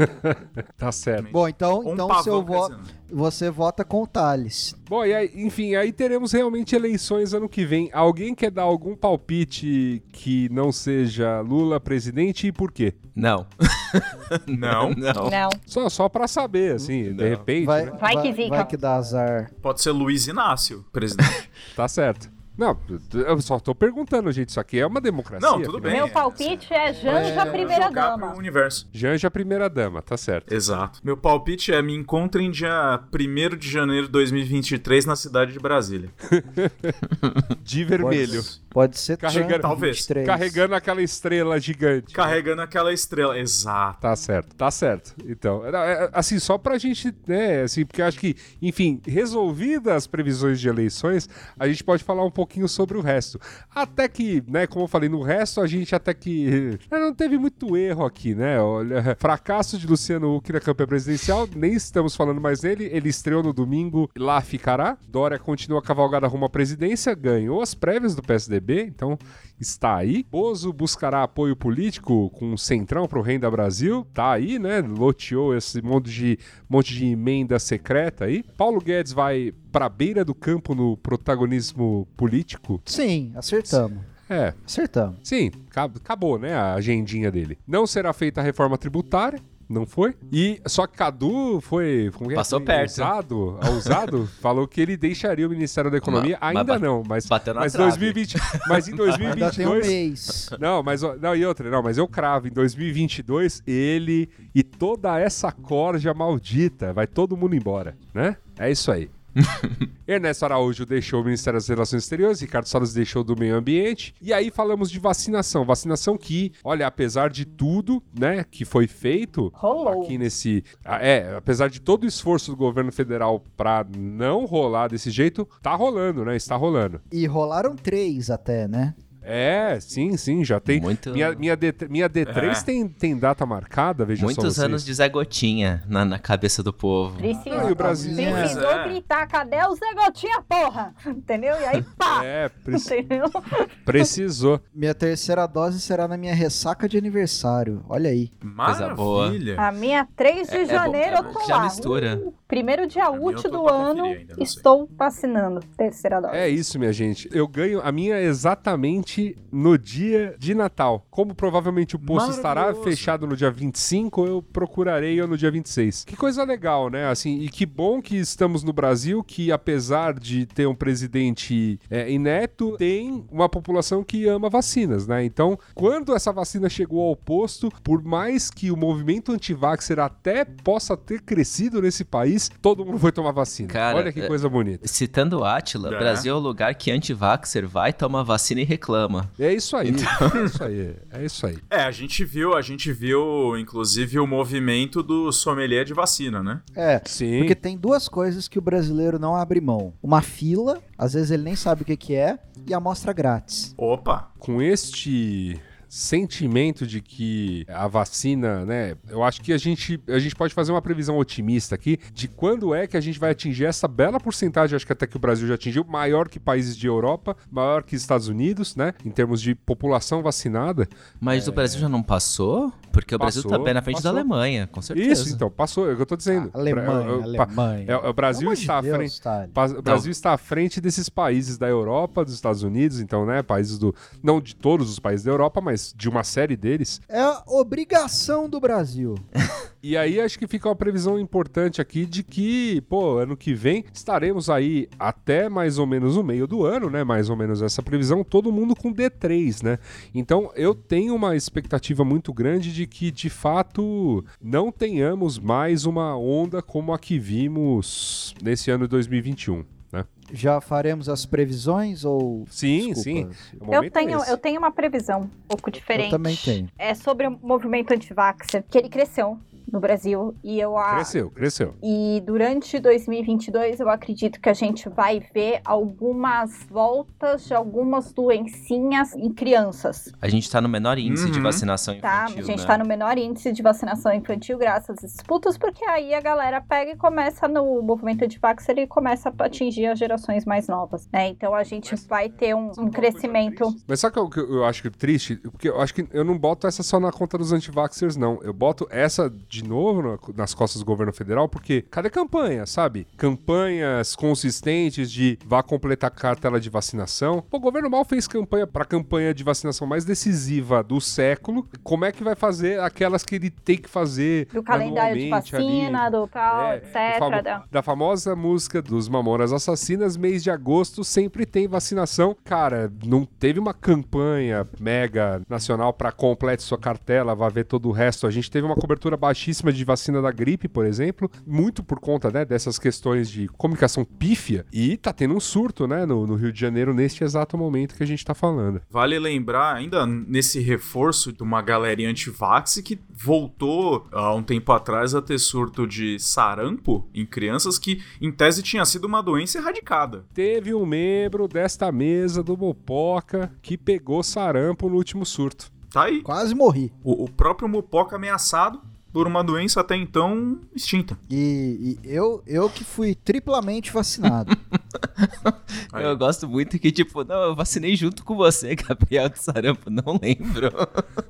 [SPEAKER 1] Tá certo.
[SPEAKER 2] Bom, então,
[SPEAKER 5] um
[SPEAKER 2] então
[SPEAKER 5] pavão,
[SPEAKER 2] seu vo-
[SPEAKER 5] né?
[SPEAKER 2] você vota com o Thales.
[SPEAKER 1] Bom, e aí, enfim, aí teremos realmente eleições ano que vem. Alguém quer dar algum palpite que não seja Lula presidente e por quê?
[SPEAKER 3] Não. <laughs>
[SPEAKER 5] Não. <laughs>
[SPEAKER 3] Não.
[SPEAKER 8] Não.
[SPEAKER 1] Só, só pra saber, assim, de
[SPEAKER 5] Não.
[SPEAKER 1] repente,
[SPEAKER 2] Vai,
[SPEAKER 1] né?
[SPEAKER 8] Vai que zica.
[SPEAKER 2] Vai que dá azar.
[SPEAKER 5] Pode ser Luiz Inácio, presidente.
[SPEAKER 1] Tá certo. Não, eu só tô perguntando, gente. Isso aqui é uma democracia.
[SPEAKER 5] Não, tudo
[SPEAKER 1] afinal.
[SPEAKER 5] bem.
[SPEAKER 8] Meu palpite é Janja, primeira
[SPEAKER 5] Jogar
[SPEAKER 8] dama.
[SPEAKER 5] pro universo.
[SPEAKER 1] Janja, primeira dama, tá certo.
[SPEAKER 5] Exato. Meu palpite é me encontrem dia 1 de janeiro de 2023 na cidade de Brasília. <laughs>
[SPEAKER 1] De vermelho.
[SPEAKER 2] Pode ser
[SPEAKER 1] Carregando-
[SPEAKER 5] Talvez.
[SPEAKER 2] 23.
[SPEAKER 1] Carregando aquela estrela gigante.
[SPEAKER 5] Carregando aquela estrela. Exato.
[SPEAKER 1] Tá certo, tá certo. Então, é, assim, só pra gente, né, assim, porque eu acho que, enfim, resolvidas as previsões de eleições, a gente pode falar um pouquinho sobre o resto. Até que, né, como eu falei, no resto a gente até que né, <laughs> não teve muito erro aqui, né? Olha, <laughs> fracasso de Luciano Huck na campanha presidencial, nem estamos falando mais dele, ele estreou no domingo, lá ficará. Dória continua cavalgada rumo à presidência, ganhou as prévias do PSDB, então está aí. Bozo buscará apoio político com o Centrão pro Renda Brasil, tá aí, né? Loteou esse monte de, monte de emenda secreta aí. Paulo Guedes vai pra beira do campo no protagonismo político.
[SPEAKER 2] Sim, acertamos.
[SPEAKER 1] É,
[SPEAKER 2] Acertamos.
[SPEAKER 1] sim, acab- acabou, né, a agendinha dele. Não será feita a reforma tributária, não foi? E só que Cadu foi, como é?
[SPEAKER 3] Passou
[SPEAKER 1] Foi
[SPEAKER 3] perto.
[SPEAKER 1] Ousado, ousado, <laughs> falou que ele deixaria o Ministério da Economia,
[SPEAKER 3] mas
[SPEAKER 1] ainda
[SPEAKER 3] bate-
[SPEAKER 1] não, mas
[SPEAKER 3] bateu na
[SPEAKER 1] mas
[SPEAKER 3] trave.
[SPEAKER 1] 2020, mas em <laughs>
[SPEAKER 2] Ainda tem um
[SPEAKER 1] 2022
[SPEAKER 2] mês.
[SPEAKER 1] Não, mas não, e outra, não, mas eu cravo, em 2022, ele e toda essa corja maldita, vai todo mundo embora, né? É isso aí. <laughs> Ernesto Araújo deixou o Ministério das Relações Exteriores, Ricardo Salles deixou do Meio Ambiente. E aí falamos de vacinação. Vacinação que, olha, apesar de tudo, né, que foi feito
[SPEAKER 8] Rolou.
[SPEAKER 1] aqui nesse. ah, É, apesar de todo o esforço do governo federal pra não rolar desse jeito, tá rolando, né? Está rolando.
[SPEAKER 2] E rolaram três até, né?
[SPEAKER 1] É, sim, sim, já tem.
[SPEAKER 3] Muito-
[SPEAKER 1] Minha, minha, D, minha D3
[SPEAKER 5] É.
[SPEAKER 1] tem, tem data marcada, veja só.
[SPEAKER 3] Muitos anos de Zé Gotinha na, na cabeça do povo.
[SPEAKER 8] Precisou,
[SPEAKER 1] Ah, o Brasil-
[SPEAKER 8] precisou
[SPEAKER 5] É.
[SPEAKER 8] gritar, cadê o Zé Gotinha, porra? <laughs> Entendeu? E aí, pá!
[SPEAKER 1] É, preci- <laughs> precisou.
[SPEAKER 2] Minha terceira dose será na minha ressaca de aniversário. Olha aí.
[SPEAKER 3] Coisa boa.
[SPEAKER 5] Maravilha.
[SPEAKER 8] A minha 3 de
[SPEAKER 3] É- é bom,
[SPEAKER 8] janeiro
[SPEAKER 3] é
[SPEAKER 8] eu
[SPEAKER 3] bom
[SPEAKER 8] tô
[SPEAKER 3] que já
[SPEAKER 8] lá.
[SPEAKER 3] mistura.
[SPEAKER 8] Uh, primeiro dia
[SPEAKER 5] eu
[SPEAKER 8] útil
[SPEAKER 5] tô
[SPEAKER 8] do ano,
[SPEAKER 5] ainda, não sei.
[SPEAKER 8] estou vacinando. Terceira dose.
[SPEAKER 1] É isso, minha gente. Eu ganho a minha exatamente no dia de Natal. Como provavelmente o posto estará fechado no dia 25, eu procurarei eu no dia 26. Que coisa legal, né? Assim, e que bom que estamos no Brasil, que apesar de ter um presidente é, inepto, tem uma população que ama vacinas, né? Então, quando essa vacina chegou ao posto, por mais que o movimento anti-vaxxer até possa ter crescido nesse país, todo mundo foi tomar vacina.
[SPEAKER 3] Cara,
[SPEAKER 1] Olha que
[SPEAKER 3] é-
[SPEAKER 1] coisa bonita.
[SPEAKER 3] Citando o Atila,
[SPEAKER 5] É.
[SPEAKER 3] Brasil é o lugar que anti-vaxxer vai, toma vacina e reclama.
[SPEAKER 1] É isso aí. É isso aí. É isso aí.
[SPEAKER 5] É, a gente viu, a gente viu, inclusive, o movimento do sommelier de vacina, né?
[SPEAKER 2] É,
[SPEAKER 1] Sim.
[SPEAKER 2] porque tem duas coisas que o brasileiro não abre mão. Uma fila, às vezes ele nem sabe o que, que é, e amostra grátis.
[SPEAKER 5] Opa!
[SPEAKER 1] com este sentimento de que a vacina, né? Eu acho que a gente, a gente pode fazer uma previsão otimista aqui de quando é que a gente vai atingir essa bela porcentagem, acho que até que o Brasil já atingiu, maior que países de Europa, maior que Estados Unidos, né? Em termos de população vacinada.
[SPEAKER 3] Mas o Brasil já não passou? Porque o Brasil
[SPEAKER 1] Passou,
[SPEAKER 3] tá bem na frente
[SPEAKER 1] passou.
[SPEAKER 3] da Alemanha, com certeza.
[SPEAKER 1] Isso, então, passou, é o que eu tô dizendo.
[SPEAKER 2] Alemanha,
[SPEAKER 1] Pra- eu- eu-
[SPEAKER 2] Alemanha.
[SPEAKER 1] é, o Brasil
[SPEAKER 2] de
[SPEAKER 1] está à
[SPEAKER 2] Deus,
[SPEAKER 1] frente.
[SPEAKER 2] Thales.
[SPEAKER 1] Pa- O Brasil está à frente desses países da Europa, dos Estados Unidos, então, né? Países do. Não de todos os países da Europa, mas de uma série deles.
[SPEAKER 2] É a obrigação do Brasil. <laughs>
[SPEAKER 1] E aí acho que fica uma previsão importante aqui de que, pô, ano que vem estaremos aí até mais ou menos o meio do ano, né? Mais ou menos essa previsão, todo mundo com D3, né? Então eu tenho uma expectativa muito grande de que, de fato, não tenhamos mais uma onda como a que vimos nesse ano de 2021. Né?
[SPEAKER 2] Já faremos as previsões ou.
[SPEAKER 1] Sim,
[SPEAKER 2] Desculpa.
[SPEAKER 1] sim. O
[SPEAKER 8] Eu
[SPEAKER 1] é
[SPEAKER 8] tenho,
[SPEAKER 1] esse.
[SPEAKER 8] eu tenho uma previsão um pouco diferente.
[SPEAKER 2] Eu também tenho.
[SPEAKER 8] É sobre o movimento anti-vaxxer, que ele cresceu no Brasil. E eu a-
[SPEAKER 1] Cresceu, cresceu.
[SPEAKER 8] E durante 2022, eu acredito que a gente vai ver algumas voltas de algumas doencinhas em crianças,
[SPEAKER 3] A gente tá no menor índice de
[SPEAKER 5] Uhum.
[SPEAKER 3] vacinação
[SPEAKER 8] tá?
[SPEAKER 3] infantil,
[SPEAKER 8] a gente
[SPEAKER 3] né?
[SPEAKER 8] tá no menor índice de vacinação infantil graças às disputas, porque aí a galera pega e começa no movimento anti-vaxxer e começa a atingir as gerações mais novas, né? Então a gente vai ter um, um crescimento...
[SPEAKER 1] Mas sabe o que eu, eu acho que triste? Porque eu acho que eu não boto essa só na conta dos antivaxxers, não. Eu boto essa de novo na- nas costas do governo federal, porque cadê campanha, sabe? Campanhas consistentes de vá completar a cartela de vacinação. Pô, o governo mal fez campanha pra campanha de vacinação mais decisiva do século. Como é que vai fazer aquelas que ele tem que fazer
[SPEAKER 8] Do calendário de
[SPEAKER 1] anualmente ali?
[SPEAKER 8] vacina, do tal,
[SPEAKER 1] É,
[SPEAKER 8] etc.
[SPEAKER 1] famo-
[SPEAKER 8] da-
[SPEAKER 1] da famosa música dos Mamonas Assassinas, mês de agosto sempre tem vacinação. Cara, não teve uma campanha mega nacional pra complete sua cartela, vá ver todo o resto. A gente teve uma cobertura baixíssima de vacina da gripe, por exemplo, muito por conta, né, dessas questões de comunicação pífia. E tá tendo um surto, né, no, no Rio de Janeiro neste exato momento que a gente tá falando.
[SPEAKER 5] Vale lembrar, ainda nesse reforço de uma galerinha anti-vax que voltou há um tempo atrás a ter surto de sarampo em crianças que, em tese, tinha sido uma doença erradicada.
[SPEAKER 1] Teve um membro desta mesa do Mopoca que pegou sarampo no último surto.
[SPEAKER 5] Tá aí.
[SPEAKER 2] Quase morri.
[SPEAKER 5] O, o próprio Mupoca ameaçado por uma doença até então extinta.
[SPEAKER 2] E, e eu, eu que fui triplamente vacinado. <laughs>
[SPEAKER 3] Eu gosto muito que, tipo, não, eu vacinei junto com você, <laughs> Gabriel de Sarampo, não lembro.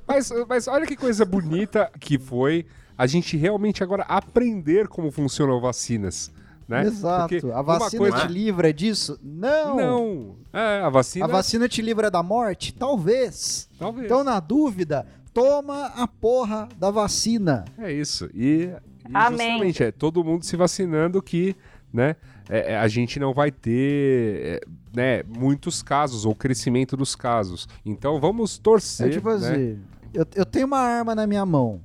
[SPEAKER 1] Mas, mas olha que coisa bonita que foi a gente realmente agora aprender como funcionam vacinas. Né?
[SPEAKER 2] Exato.
[SPEAKER 1] Porque
[SPEAKER 2] A vacina
[SPEAKER 1] coisa-
[SPEAKER 2] te livra disso? Não.
[SPEAKER 1] Não. É, a vacina.
[SPEAKER 2] A vacina te livra da morte? Talvez.
[SPEAKER 1] Talvez.
[SPEAKER 2] Então, na dúvida, toma a porra da vacina.
[SPEAKER 1] É isso. E, e
[SPEAKER 8] Amém.
[SPEAKER 1] justamente é todo mundo se vacinando que, né, é, é, a gente não vai ter, é, né, muitos casos ou crescimento dos casos. Então vamos torcer.
[SPEAKER 2] É tipo
[SPEAKER 1] né?
[SPEAKER 2] assim, eu, eu tenho uma arma na minha mão.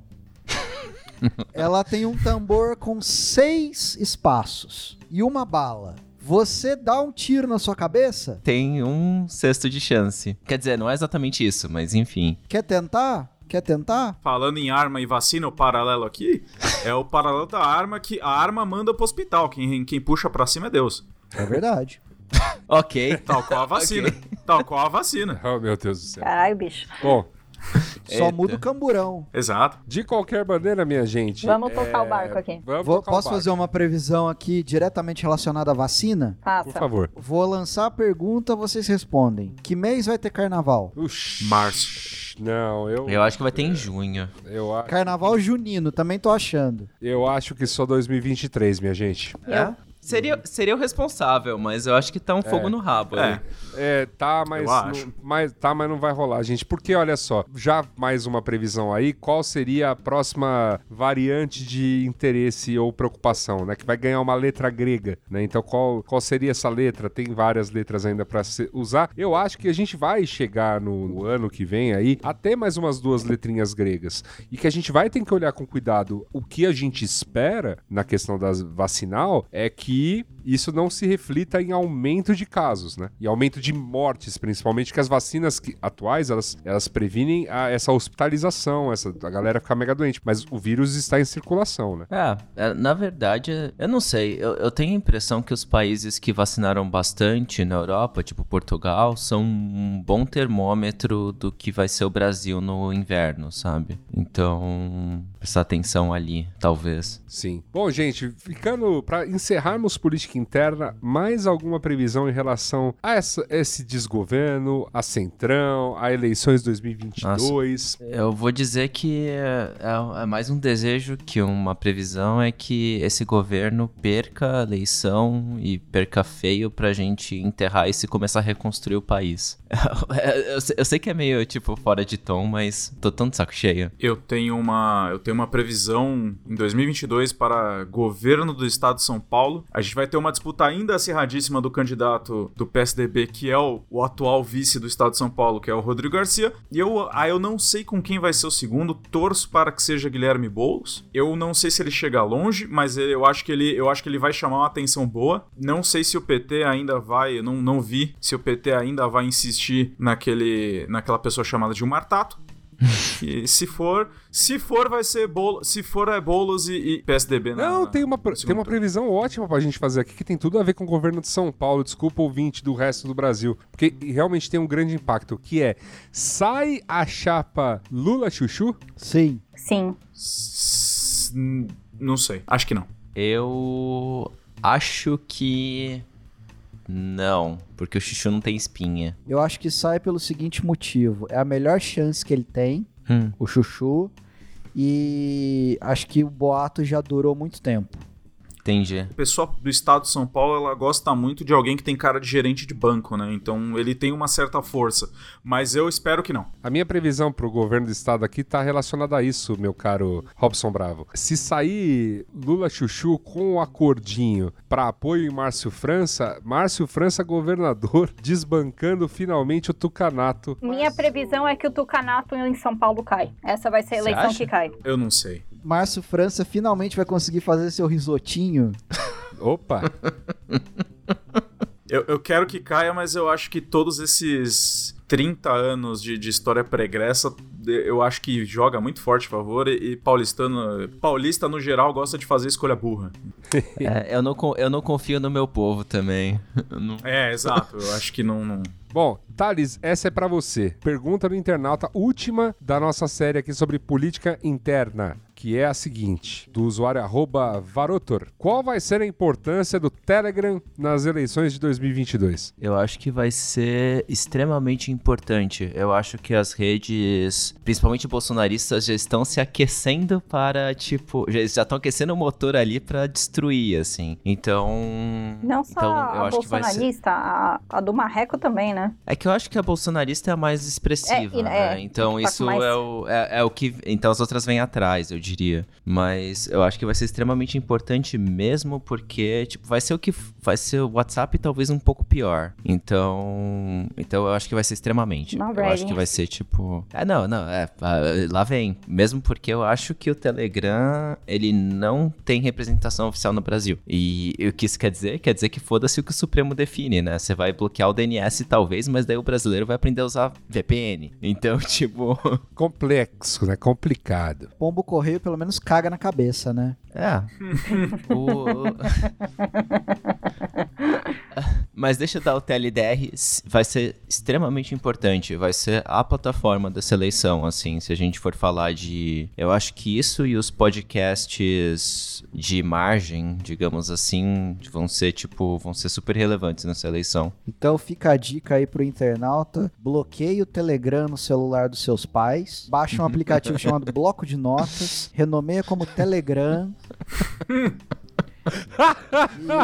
[SPEAKER 2] <laughs> Ela tem um tambor com seis espaços e uma bala. você dá um tiro na sua cabeça?
[SPEAKER 3] Tem um sexto de chance. Quer dizer, não é exatamente isso, mas enfim.
[SPEAKER 2] Quer tentar? Quer tentar?
[SPEAKER 5] Falando em arma e vacina, o paralelo aqui é o paralelo da arma que a arma manda pro hospital. Quem, quem puxa pra cima é Deus.
[SPEAKER 2] É verdade. <laughs>
[SPEAKER 3] Ok.
[SPEAKER 5] Tal qual a vacina. <laughs> Tal qual a vacina.
[SPEAKER 1] Oh, meu Deus do céu.
[SPEAKER 8] Caralho, bicho.
[SPEAKER 1] Bom,
[SPEAKER 2] Só
[SPEAKER 3] Eita.
[SPEAKER 2] muda o camburão.
[SPEAKER 5] Exato.
[SPEAKER 1] de qualquer maneira, minha gente.
[SPEAKER 8] Vamos tocar
[SPEAKER 1] é,
[SPEAKER 8] o barco aqui.
[SPEAKER 1] Vamos
[SPEAKER 2] Vou-
[SPEAKER 1] tocar o
[SPEAKER 2] posso
[SPEAKER 1] barco.
[SPEAKER 2] fazer uma previsão aqui diretamente relacionada à vacina?
[SPEAKER 8] Faça.
[SPEAKER 1] Por favor.
[SPEAKER 2] Vou lançar a pergunta, vocês respondem. Que mês vai ter carnaval?
[SPEAKER 1] Uxi.
[SPEAKER 5] Março.
[SPEAKER 1] Não, eu,
[SPEAKER 3] Eu acho que vai ter em junho.
[SPEAKER 1] eu, a-
[SPEAKER 2] Carnaval junino, também tô achando.
[SPEAKER 1] eu acho que só 2023, minha gente.
[SPEAKER 3] É? Seria, seria o responsável, mas eu acho que tá um fogo no rabo.
[SPEAKER 5] É.
[SPEAKER 1] É, tá, mas, não, mas tá, mas não vai rolar, gente. Porque olha só, já mais uma previsão aí, qual seria a próxima variante de interesse ou preocupação, né? Que vai ganhar uma letra grega, né? Então qual, qual seria essa letra? Tem várias letras ainda pra se usar. Eu acho que a gente vai chegar no, no ano que vem aí até mais umas duas letrinhas gregas e que a gente vai ter que olhar com cuidado. O que a gente espera na questão das vacinal é que e isso não se reflita em aumento de casos, né? E aumento de mortes, principalmente, que as vacinas que- atuais, elas, elas previnem a- essa hospitalização, essa, a galera ficar mega doente. Mas o vírus está em circulação, né?
[SPEAKER 3] É, é, na verdade, eu não sei. Eu, eu tenho a impressão que os países que vacinaram bastante na Europa, tipo Portugal, são um bom termômetro do que vai ser o Brasil no inverno, sabe? Então, prestar atenção ali, talvez.
[SPEAKER 1] Sim. Bom, gente, ficando para encerrarmos política interna, mais alguma previsão em relação a essa- esse desgoverno, a Centrão, a eleições 2022?
[SPEAKER 3] Eu vou dizer que é, é- é mais um desejo que uma previsão é que esse governo perca a eleição e perca feio pra gente enterrar isso e começar a reconstruir o país. <laughs> eu, sei- eu sei que é meio, tipo, fora de tom, mas tô tão de saco cheio.
[SPEAKER 5] Eu tenho uma, eu tenho uma previsão em 2022 para governo do estado de São Paulo. A gente vai ter uma disputa ainda acirradíssima do candidato do PSDB, que é o, o atual vice do estado de São Paulo, que é o Rodrigo Garcia. E eu, ah, eu não sei com quem vai ser o segundo. Torço para que seja Guilherme Boulos. Eu não sei se ele chega longe, mas eu acho que ele, eu acho que ele vai chamar uma atenção boa. Não sei se o PT ainda vai, não, não vi se o PT ainda vai insistir naquele, naquela pessoa chamada Gilmar Tato. E se for, se for vai ser bolo, se for é bolos e, e PSDB na,
[SPEAKER 1] Não, tem uma, tem uma previsão ótima pra gente fazer aqui que tem tudo a ver com o governo de São Paulo. Desculpa, ouvinte do resto do Brasil. Porque realmente tem um grande impacto, que é sai a chapa Lula-Chuchu?
[SPEAKER 2] Sim.
[SPEAKER 8] Sim.
[SPEAKER 5] S- Não sei, acho que não.
[SPEAKER 3] Eu acho que. Não, porque o Chuchu não tem espinha.
[SPEAKER 2] Eu acho que sai pelo seguinte motivo. É a melhor chance que ele tem,
[SPEAKER 3] Hum.
[SPEAKER 2] o Chuchu. E acho que o boato já durou muito tempo.
[SPEAKER 3] Entendi.
[SPEAKER 5] O pessoal do estado de São Paulo, ela gosta muito de alguém que tem cara de gerente de banco, né? Então ele tem uma certa força, mas eu espero que não.
[SPEAKER 1] A minha previsão pro governo do estado aqui tá relacionada a isso, meu caro Robson Bravo. Se sair Lula-Chuchu com o acordinho pra apoio em Márcio França, Márcio França governador <laughs> desbancando finalmente o tucanato.
[SPEAKER 8] Minha previsão é que o Tucanato em São Paulo cai. Essa vai ser a eleição que cai.
[SPEAKER 5] Eu não sei.
[SPEAKER 2] Márcio França finalmente vai conseguir fazer seu risotinho. <laughs>
[SPEAKER 1] Opa!
[SPEAKER 5] Eu, eu quero que caia, mas eu acho que todos esses 30 anos de, de história pregressa, eu acho que joga muito forte a favor e, e paulistano, paulista no geral gosta de fazer escolha burra. <laughs>
[SPEAKER 3] É, eu, não, eu não confio no meu povo também. Não-
[SPEAKER 5] É, exato. Eu acho que não. não...
[SPEAKER 1] Bom, Thales, essa é pra você. Pergunta do internauta, última da nossa série aqui sobre política interna, que é a seguinte, do usuário arroba Varotor. Qual vai ser a importância do Telegram nas eleições de 2022?
[SPEAKER 3] Eu acho que vai ser extremamente importante. Eu acho que as redes, principalmente bolsonaristas, já estão se aquecendo para, tipo, já estão aquecendo o motor ali para destruir, assim. Então.
[SPEAKER 8] Não só
[SPEAKER 3] então, eu
[SPEAKER 8] a
[SPEAKER 3] acho que vai ser.
[SPEAKER 8] bolsonarista, a, a do Marreco também, né?
[SPEAKER 3] É que eu acho que a bolsonarista é a mais expressiva,
[SPEAKER 8] É,
[SPEAKER 3] né?
[SPEAKER 8] é,
[SPEAKER 3] então
[SPEAKER 8] tá
[SPEAKER 3] isso
[SPEAKER 8] mais-
[SPEAKER 3] é, o, é, é o que. Então as outras vêm atrás, eu diria. Diria. Mas eu acho que vai ser extremamente importante mesmo porque, tipo, vai ser o que vai ser o WhatsApp talvez um pouco pior. Então, então eu acho que vai ser extremamente.
[SPEAKER 8] Not
[SPEAKER 3] eu acho que vai ser tipo, ah, não, não, é, lá vem. Mesmo porque eu acho que o Telegram, ele não tem representação oficial no Brasil. E o que isso quer dizer? Quer dizer que foda-se o que o Supremo define, né? Você vai bloquear o DNS talvez, mas daí o brasileiro vai aprender a usar VPN. Então, <laughs> tipo,
[SPEAKER 1] Complexo, né? Complicado.
[SPEAKER 2] Pombo correio pelo menos caga na cabeça, né?
[SPEAKER 3] É. <laughs> O- <laughs> <laughs> Mas deixa eu dar o TLDR, vai ser extremamente importante, vai ser a plataforma dessa eleição, assim, se a gente for falar de... Eu acho que isso e os podcasts de margem, digamos assim, vão ser, tipo, vão ser super relevantes nessa eleição.
[SPEAKER 2] Então fica a dica aí pro internauta: bloqueie o Telegram no celular dos seus pais, baixa um <laughs> aplicativo chamado Bloco de Notas, renomeia como Telegram. <laughs>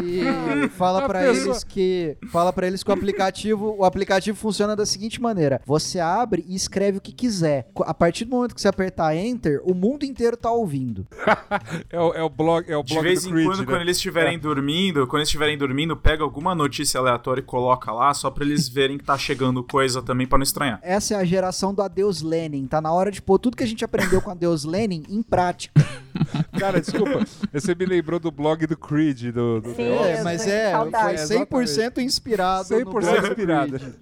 [SPEAKER 2] e fala
[SPEAKER 1] A
[SPEAKER 2] pra
[SPEAKER 1] pessoa-
[SPEAKER 2] eles que fala para eles que o aplicativo o aplicativo funciona da seguinte maneira. Você abre e escreve o que quiser. A partir do momento que você apertar enter o mundo inteiro tá ouvindo. <laughs>
[SPEAKER 1] É o, é o blog, é o
[SPEAKER 5] De
[SPEAKER 1] blog
[SPEAKER 5] vez
[SPEAKER 1] do
[SPEAKER 5] em
[SPEAKER 1] Creed,
[SPEAKER 5] quando,
[SPEAKER 1] né?
[SPEAKER 5] quando eles estiverem dormindo, quando eles estiverem dormindo, pega alguma notícia aleatória e coloca lá, só pra eles verem que tá chegando coisa também pra não estranhar.
[SPEAKER 2] essa é a geração do adeus Lenin. Tá na hora de pôr tudo que a gente aprendeu com adeus Lenin em prática <laughs>
[SPEAKER 1] Cara, desculpa. Você me lembrou do blog do Creed, do, do
[SPEAKER 8] Sim.
[SPEAKER 2] É, mas é, foi 100% inspirado. no
[SPEAKER 1] 100%
[SPEAKER 2] Blog do
[SPEAKER 1] inspirado.
[SPEAKER 2] Creed.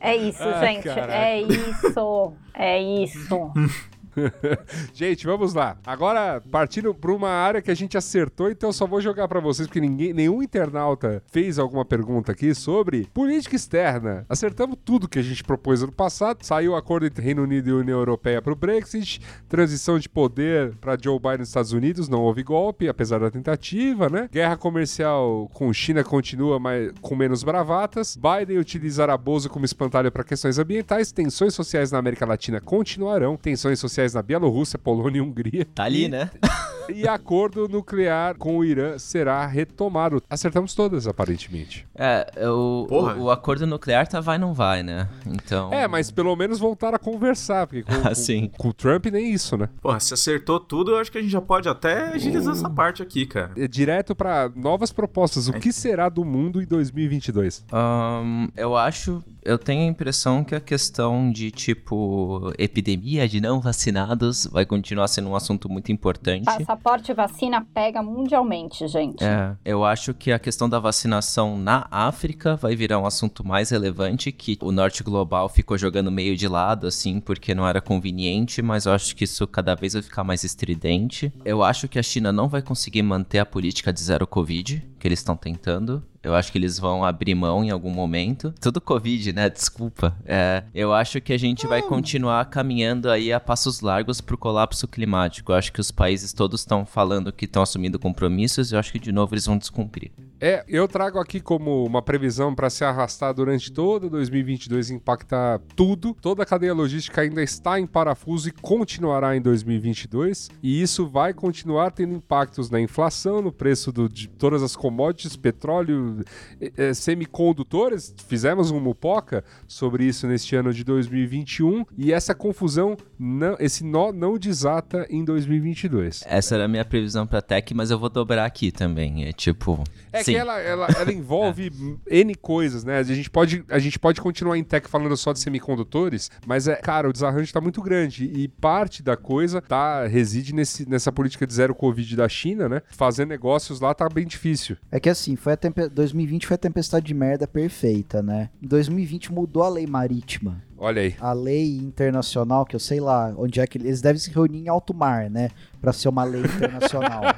[SPEAKER 8] É isso,
[SPEAKER 1] Ah,
[SPEAKER 8] gente.
[SPEAKER 1] caraca.
[SPEAKER 8] É isso. É isso. <laughs> <laughs>
[SPEAKER 1] Gente, vamos lá. Agora, partindo para uma área que a gente acertou, então eu só vou jogar para vocês, porque ninguém, nenhum internauta fez alguma pergunta aqui sobre política externa. Acertamos tudo que a gente propôs ano passado. Saiu o acordo entre Reino Unido e União Europeia para o Brexit, transição de poder para Joe Biden nos Estados Unidos, não houve golpe, apesar da tentativa, né? Guerra comercial com China continua, mas com menos bravatas. Biden utilizará Bozo como espantalho para questões ambientais. Tensões sociais na América Latina continuarão. Tensões sociais na Bielorrússia, Polônia e Hungria.
[SPEAKER 3] Tá ali,
[SPEAKER 1] E-
[SPEAKER 3] né? <laughs>
[SPEAKER 1] E acordo nuclear com o Irã será retomado. Acertamos todas, aparentemente.
[SPEAKER 3] É, o, o, o acordo nuclear tá vai não vai, né? Então...
[SPEAKER 1] É, mas pelo menos voltar a conversar, porque com, <laughs>
[SPEAKER 3] Ah,
[SPEAKER 1] com-
[SPEAKER 3] sim.
[SPEAKER 1] com o Trump nem isso, né?
[SPEAKER 5] Porra, se acertou tudo, eu acho que a gente já pode até agilizar essa parte aqui, cara.
[SPEAKER 1] É direto para novas propostas. O que será do mundo em 2022?
[SPEAKER 3] Ahn, eu acho, eu tenho a impressão que a questão de tipo epidemia de não vacinados vai continuar sendo um assunto muito importante.
[SPEAKER 8] Passaporte vacina pega mundialmente, gente.
[SPEAKER 3] É, eu acho que a questão da vacinação na África vai virar um assunto mais relevante, que o norte global ficou jogando meio de lado, assim, porque não era conveniente, mas eu acho que isso cada vez vai ficar mais estridente. Eu acho que a China não vai conseguir manter a política de zero Covid, que eles estão tentando. Eu acho que eles vão abrir mão em algum momento. Tudo Covid, né? Desculpa. É, eu acho que a gente vai continuar caminhando aí a passos largos pro colapso climático. Eu acho que os países todos estão falando que estão assumindo compromissos e eu acho que de novo eles vão descumprir.
[SPEAKER 1] É, eu trago aqui como uma previsão para se arrastar durante todo 2022 e impactar tudo. Toda a cadeia logística ainda está em parafuso e continuará em 2022. E isso vai continuar tendo impactos na inflação, no preço do- de todas as commodities, petróleo, eh, eh, semicondutores. Fizemos um mupoca sobre isso neste ano de 2021 e essa confusão, não, esse nó não desata em 2022.
[SPEAKER 3] Essa era a minha previsão pra Tech, mas eu vou dobrar aqui também. É tipo.
[SPEAKER 1] É
[SPEAKER 3] sim.
[SPEAKER 1] que ela, ela, ela <laughs> envolve N coisas, né? A gente, pode, a gente pode continuar em tech falando só de semicondutores, mas, é, cara, o desarranjo tá muito grande e parte da coisa tá, reside nesse, nessa política de zero Covid da China, né? Fazer negócios lá tá bem difícil.
[SPEAKER 2] É que assim, foi a tempe- 2020 foi a tempestade de merda perfeita, né? Em 2020 mudou a lei marítima.
[SPEAKER 1] Olha aí.
[SPEAKER 2] A lei internacional, que eu sei lá onde é que eles devem se reunir em alto mar, né? Pra ser uma lei internacional. <laughs>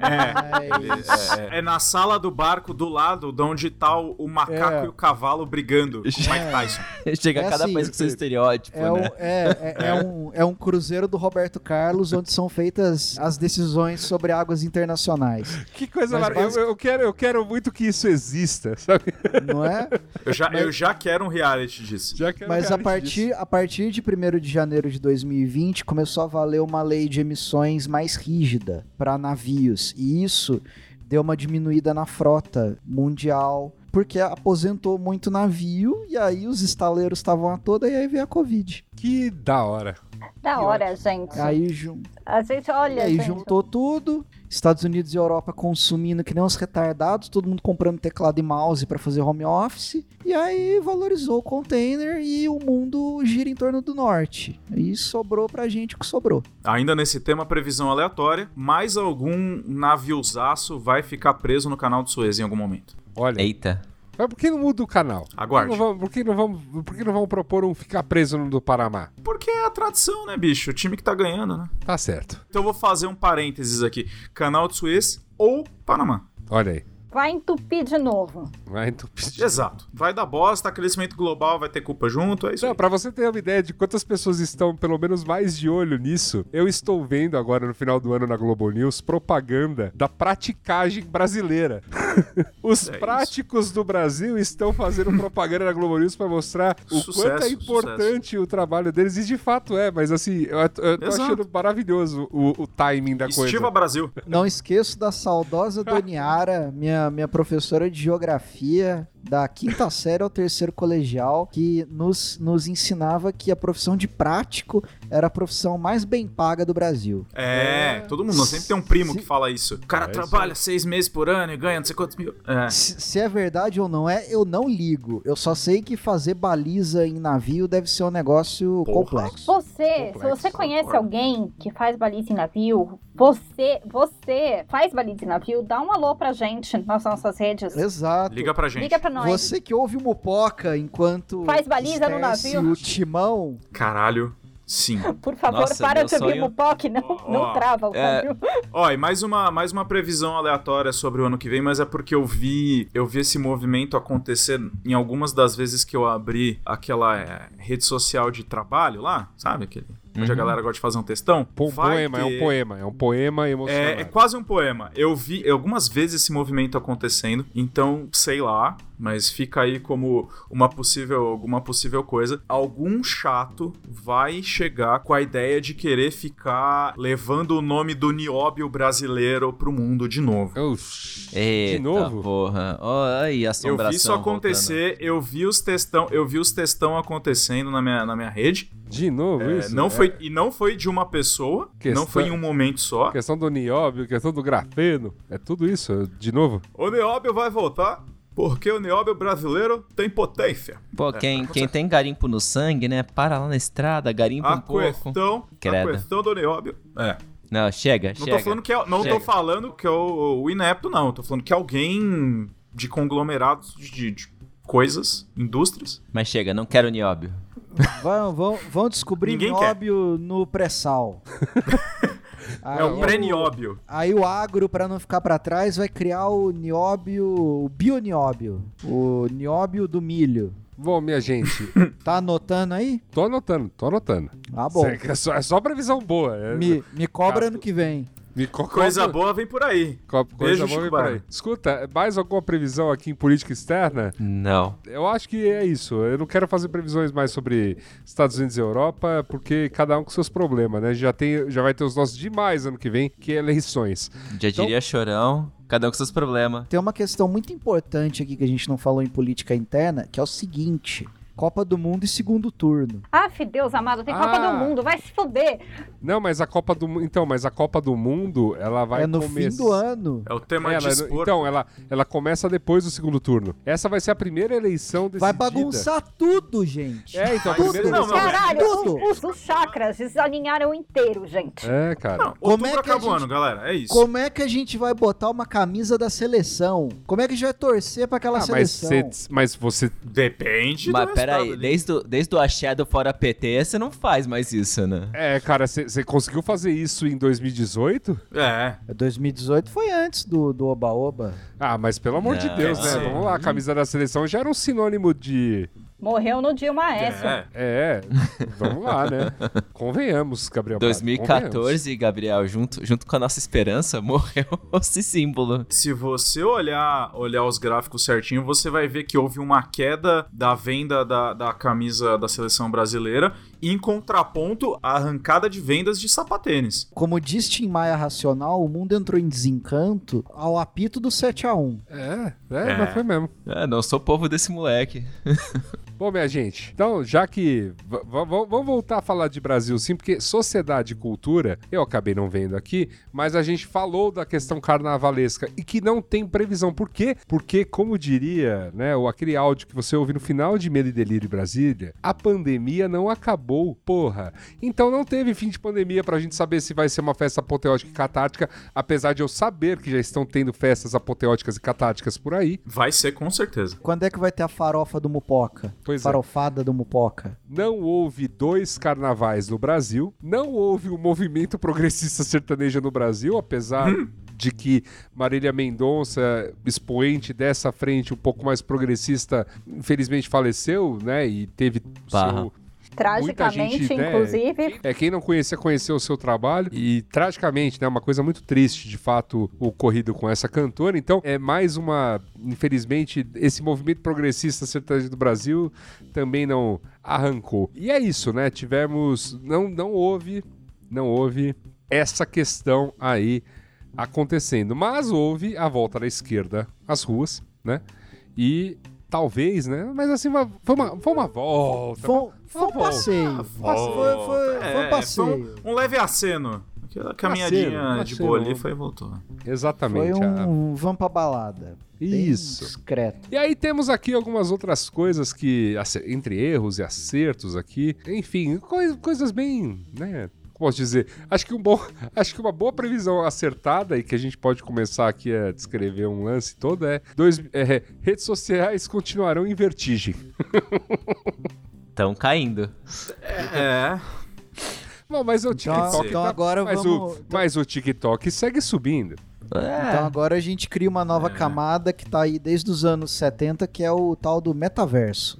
[SPEAKER 2] Mas-
[SPEAKER 5] É, é na sala do barco do lado de onde tá o, o macaco
[SPEAKER 1] É.
[SPEAKER 5] e o cavalo brigando com <laughs> Mike Tyson. <laughs>
[SPEAKER 3] Chega
[SPEAKER 2] É
[SPEAKER 3] cada
[SPEAKER 2] assim,
[SPEAKER 3] país com seu estereótipo,
[SPEAKER 2] É, um,
[SPEAKER 3] né?
[SPEAKER 2] é, é, é um, é um cruzeiro do Roberto Carlos onde são feitas as decisões sobre águas internacionais,
[SPEAKER 1] Que coisa
[SPEAKER 2] Mas
[SPEAKER 1] maravilhosa.
[SPEAKER 2] basic-
[SPEAKER 1] Eu, eu quero, eu quero muito que isso exista, sabe?
[SPEAKER 2] não é?
[SPEAKER 5] Eu já, eu já quero um reality disso.
[SPEAKER 1] Já quero
[SPEAKER 2] Mas a partir,
[SPEAKER 1] disso.
[SPEAKER 2] a partir de 1 de janeiro de 2020 começou a valer uma lei de emissões mais rígida para navios. E isso deu uma diminuída na frota mundial, porque aposentou muito navio e aí os estaleiros estavam a toda e aí veio a Covid.
[SPEAKER 1] Que da hora.
[SPEAKER 8] Da hora, gente.
[SPEAKER 2] Aí, jun...
[SPEAKER 8] A gente,
[SPEAKER 2] e
[SPEAKER 8] olha,
[SPEAKER 2] aí
[SPEAKER 8] gente.
[SPEAKER 2] juntou tudo. Estados Unidos e Europa consumindo que nem uns retardados, todo mundo comprando teclado e mouse para fazer home office. E aí valorizou o container e o mundo gira em torno do norte. E sobrou pra gente o que sobrou.
[SPEAKER 5] Ainda nesse tema, previsão aleatória, mais algum naviozaço vai ficar preso no canal de Suez em algum momento.
[SPEAKER 1] Olha,
[SPEAKER 3] Eita.
[SPEAKER 1] Mas por que não muda o canal?
[SPEAKER 5] Aguarde.
[SPEAKER 1] Por que não vamos, por que não vamos, propor um ficar preso no do Panamá?
[SPEAKER 5] Porque é a tradição, né, bicho? O time que tá ganhando, né?
[SPEAKER 1] Tá certo.
[SPEAKER 5] Então eu vou fazer um parênteses aqui. Canal de Suez ou Panamá.
[SPEAKER 1] Olha aí.
[SPEAKER 8] Vai entupir de novo.
[SPEAKER 1] Vai entupir.
[SPEAKER 5] Exato. Vai dar bosta, crescimento global vai ter culpa junto, é isso
[SPEAKER 1] Não,
[SPEAKER 5] aí.
[SPEAKER 1] pra você ter uma ideia de quantas pessoas estão, pelo menos, mais de olho nisso, eu estou vendo agora no final do ano na Globo News propaganda da praticagem brasileira. <laughs> Os
[SPEAKER 5] É isso.
[SPEAKER 1] práticos do Brasil estão fazendo <laughs> propaganda na Globo News pra mostrar o
[SPEAKER 5] Sucesso,
[SPEAKER 1] quanto é importante o trabalho deles, e de fato é, mas assim, eu, eu tô
[SPEAKER 5] Exato.
[SPEAKER 1] achando maravilhoso o, o timing da
[SPEAKER 5] Estiva
[SPEAKER 1] coisa.
[SPEAKER 5] Brasil.
[SPEAKER 2] Não esqueço da saudosa Doniara, minha, minha professora de geografia da quinta série ao terceiro colegial, que nos, nos ensinava que a profissão de prático era a profissão mais bem paga do Brasil.
[SPEAKER 5] É, todo mundo. Sempre tem um primo
[SPEAKER 2] Se-
[SPEAKER 5] que fala isso. O cara
[SPEAKER 1] É isso
[SPEAKER 5] trabalha seis meses por ano e ganha não sei quantos mil. É.
[SPEAKER 2] Se, se é verdade ou não é, eu não ligo. Eu só sei que fazer baliza em navio deve ser um negócio
[SPEAKER 5] Porra.
[SPEAKER 2] complexo.
[SPEAKER 8] Você,
[SPEAKER 1] Complexo,
[SPEAKER 8] se você conhece
[SPEAKER 5] concordo.
[SPEAKER 8] alguém que faz baliza em navio, você, você faz baliza em navio, dá um alô pra gente nas nossas redes.
[SPEAKER 2] Exato.
[SPEAKER 5] Liga pra gente.
[SPEAKER 8] Liga pra nós.
[SPEAKER 2] Você que ouve o Mupoca enquanto
[SPEAKER 8] Faz baliza no navio.
[SPEAKER 2] o timão,
[SPEAKER 5] Caralho. Sim.
[SPEAKER 8] Por favor,
[SPEAKER 3] Nossa,
[SPEAKER 8] para de ouvir
[SPEAKER 3] sonho-
[SPEAKER 8] o POC, não,
[SPEAKER 5] Ó,
[SPEAKER 8] não trava o
[SPEAKER 3] é,
[SPEAKER 8] navio. <laughs>
[SPEAKER 5] Ó, e mais uma, mais uma previsão aleatória sobre o ano que vem, mas é porque eu vi, eu vi esse movimento acontecer em algumas das vezes que eu abri aquela é, rede social de trabalho lá, sabe? Aquele, onde a
[SPEAKER 3] Uhum.
[SPEAKER 5] galera gosta de fazer um textão. Vai
[SPEAKER 1] poema, é um
[SPEAKER 5] ter-
[SPEAKER 1] poema, é um poema emocional.
[SPEAKER 5] É, é quase um poema. Eu vi algumas vezes esse movimento acontecendo, então sei lá, mas fica aí como uma possível, alguma possível coisa. Algum chato vai chegar com a ideia de querer ficar levando o nome do nióbio brasileiro pro mundo de novo.
[SPEAKER 1] Oxi,
[SPEAKER 3] Eita,
[SPEAKER 1] de novo?
[SPEAKER 3] porra. Ó, aí,
[SPEAKER 5] Eu vi isso acontecer, eu vi os textão, eu vi os textão acontecendo na minha, na minha rede.
[SPEAKER 1] De novo
[SPEAKER 5] É,
[SPEAKER 1] isso?
[SPEAKER 5] não
[SPEAKER 1] É,
[SPEAKER 5] foi e não foi de uma pessoa,
[SPEAKER 1] Questão-
[SPEAKER 5] não foi em um momento só.
[SPEAKER 1] Questão do nióbio, questão do grafeno. É tudo isso, de novo.
[SPEAKER 5] O nióbio vai voltar porque o nióbio brasileiro tem potência.
[SPEAKER 3] Pô,
[SPEAKER 5] É,
[SPEAKER 3] quem,
[SPEAKER 5] tá
[SPEAKER 3] quem tem garimpo no sangue, né? Para lá na estrada, garimpa
[SPEAKER 5] A
[SPEAKER 3] um pouco.
[SPEAKER 5] questão, a
[SPEAKER 3] Credo.
[SPEAKER 5] questão do nióbio. É.
[SPEAKER 3] Não, chega,
[SPEAKER 5] Não
[SPEAKER 3] chega.
[SPEAKER 5] tô falando que é, não tô
[SPEAKER 3] Chega.
[SPEAKER 5] falando que é o, o inepto não, tô falando que é alguém de conglomerados de, de- de coisas, indústrias.
[SPEAKER 3] Mas chega, não quero nióbio.
[SPEAKER 2] vão, vão, vão descobrir
[SPEAKER 5] Ninguém quer.
[SPEAKER 2] nióbio no pré-sal. <laughs> Aí
[SPEAKER 5] é o pré-nióbio.
[SPEAKER 2] Aí o agro, pra não ficar pra trás, vai criar o nióbio, o bionióbio, o nióbio do milho.
[SPEAKER 1] Bom, minha gente, <laughs>
[SPEAKER 2] Tá anotando aí?
[SPEAKER 1] tô anotando, tô anotando.
[SPEAKER 2] Ah, bom.
[SPEAKER 1] É só, é só previsão boa. É,
[SPEAKER 2] Me, me cobra
[SPEAKER 5] Cara,
[SPEAKER 2] ano que vem.
[SPEAKER 1] Co-
[SPEAKER 5] Coisa boa vem por aí.
[SPEAKER 1] co- Coisa
[SPEAKER 5] Beijo,
[SPEAKER 1] boa vem por aí. Escuta, mais alguma previsão aqui em política externa?
[SPEAKER 3] Não.
[SPEAKER 1] Eu acho que é isso. Eu não quero fazer previsões mais sobre Estados Unidos e Europa, porque cada um com seus problemas, né? Já, tem, já vai ter os nossos demais ano que vem, que é eleições.
[SPEAKER 3] Já
[SPEAKER 1] Então-
[SPEAKER 3] diria chorão, cada um com seus problemas.
[SPEAKER 2] Tem uma questão muito importante aqui que a gente não falou em política interna, que é o seguinte: Copa do Mundo e segundo turno.
[SPEAKER 8] Aff, Deus amado, tem Copa
[SPEAKER 1] Ah.
[SPEAKER 8] do Mundo, vai se fuder.
[SPEAKER 1] Não, mas a Copa do Mundo. Então, mas a Copa do Mundo, ela vai
[SPEAKER 2] é no
[SPEAKER 1] começar.
[SPEAKER 2] fim do ano.
[SPEAKER 5] É o tema
[SPEAKER 1] Ela-
[SPEAKER 5] de esporte.
[SPEAKER 1] então, ela, ela começa depois do segundo turno. Essa vai ser a primeira eleição decidida.
[SPEAKER 2] Vai bagunçar tudo, gente.
[SPEAKER 1] É, então, a
[SPEAKER 5] Tudo.
[SPEAKER 1] primeira
[SPEAKER 5] Não,
[SPEAKER 1] eleição.
[SPEAKER 5] mas-
[SPEAKER 8] Caralho,
[SPEAKER 2] tudo.
[SPEAKER 8] os, os chakras desalinharam inteiro, gente.
[SPEAKER 1] É, cara.
[SPEAKER 5] Não,
[SPEAKER 2] Como é que a
[SPEAKER 5] acaba o
[SPEAKER 2] gente-
[SPEAKER 5] ano, galera. É isso.
[SPEAKER 2] Como é que a gente vai botar uma camisa da seleção? Como é que a gente vai torcer pra aquela
[SPEAKER 1] Ah, mas,
[SPEAKER 2] seleção?
[SPEAKER 1] cê- mas você.
[SPEAKER 5] Depende
[SPEAKER 3] Mas
[SPEAKER 5] do
[SPEAKER 3] peraí,
[SPEAKER 5] ali.
[SPEAKER 3] desde o, desde o axé do Fora PT, você não faz mais isso, né?
[SPEAKER 1] É, cara, você conseguiu fazer isso em 2018?
[SPEAKER 5] É.
[SPEAKER 2] 2018 foi antes do do Oba-Oba.
[SPEAKER 1] Ah, mas pelo amor de
[SPEAKER 3] Não,
[SPEAKER 1] Deus,
[SPEAKER 5] é.
[SPEAKER 1] né? Vamos lá, a camisa da seleção já era um sinônimo de.
[SPEAKER 8] Morreu no Dilma Aécio.
[SPEAKER 5] É.
[SPEAKER 1] É, vamos lá, né? <laughs> Convenhamos, Gabriel. Prado, convenhamos.
[SPEAKER 3] 2014, Gabriel, junto, junto com a nossa esperança, <laughs> morreu esse símbolo.
[SPEAKER 5] Se você olhar, olhar os gráficos certinho, você vai ver que houve uma queda da venda da, da camisa da seleção brasileira em contraponto à arrancada de vendas de sapatênis.
[SPEAKER 2] Como diz Tim Maia Racional, o mundo entrou em desencanto ao apito do 7 a 1
[SPEAKER 1] É, é,
[SPEAKER 5] É.
[SPEAKER 1] mas foi mesmo.
[SPEAKER 3] É, não sou povo desse moleque. <laughs>
[SPEAKER 1] Bom, minha gente, então, já que. Vamos voltar a falar de Brasil, sim, porque sociedade e cultura, eu acabei não vendo aqui, mas a gente falou da questão carnavalesca e que não tem previsão. Por quê? Porque, como diria, né, o aquele áudio que você ouve no final de Medo e Delírio em Brasília, a pandemia não acabou, porra. Então não teve fim de pandemia pra gente saber se vai ser uma festa apoteótica e catártica, apesar de eu saber que já estão tendo festas apoteóticas e catárticas por aí.
[SPEAKER 5] Vai ser com certeza.
[SPEAKER 2] Quando é que vai ter a farofa do Mupoca?
[SPEAKER 1] Pois é.
[SPEAKER 2] Farofada do Mupoca.
[SPEAKER 1] Não houve dois carnavais no Brasil, não houve um movimento progressista sertanejo no Brasil, apesar de que Marília Mendonça, expoente dessa frente um pouco mais progressista, infelizmente faleceu, né? E teve
[SPEAKER 3] Barra.
[SPEAKER 1] seu.
[SPEAKER 8] Tragicamente,
[SPEAKER 1] gente, né,
[SPEAKER 8] inclusive.
[SPEAKER 1] É, quem não conhecia, conheceu o seu trabalho. E, tragicamente, né? Uma coisa muito triste, de fato, o ocorrido com essa cantora. Então, é mais uma. Infelizmente, esse movimento progressista sertanejo do Brasil também não arrancou. E é isso, né? Tivemos. Não, não houve. Não houve essa questão aí acontecendo. Mas houve a volta da esquerda às ruas, né? E. Talvez, né? Mas assim, uma, foi, uma, foi uma volta.
[SPEAKER 2] Foi, foi um
[SPEAKER 1] volta.
[SPEAKER 2] passeio. Foi, foi, foi um
[SPEAKER 5] É,
[SPEAKER 2] passeio.
[SPEAKER 5] um, um leve aceno. Aquela caminhadinha
[SPEAKER 1] Aceno,
[SPEAKER 5] de
[SPEAKER 1] aceno.
[SPEAKER 5] boa ali foi e voltou.
[SPEAKER 2] Foi
[SPEAKER 1] Exatamente. a-
[SPEAKER 2] um vamos pra balada.
[SPEAKER 1] Isso.
[SPEAKER 2] Discreto.
[SPEAKER 1] E aí temos aqui algumas outras coisas que, entre erros e acertos aqui, enfim, coi- coisas bem, né? Posso dizer? Acho que, um bom, <laughs> acho que uma boa previsão acertada e que a gente pode começar aqui a descrever um lance todo é, dois, é redes sociais continuarão em vertigem.
[SPEAKER 3] Estão caindo.
[SPEAKER 5] É.
[SPEAKER 1] Bom, mas o
[SPEAKER 2] Então,
[SPEAKER 1] TikTok
[SPEAKER 2] então
[SPEAKER 1] tá-
[SPEAKER 2] agora
[SPEAKER 1] mas,
[SPEAKER 2] vamos.
[SPEAKER 1] o, mas o TikTok segue subindo.
[SPEAKER 3] É.
[SPEAKER 2] Então agora a gente cria uma nova camada que tá aí desde os anos 70, que é o tal do metaverso.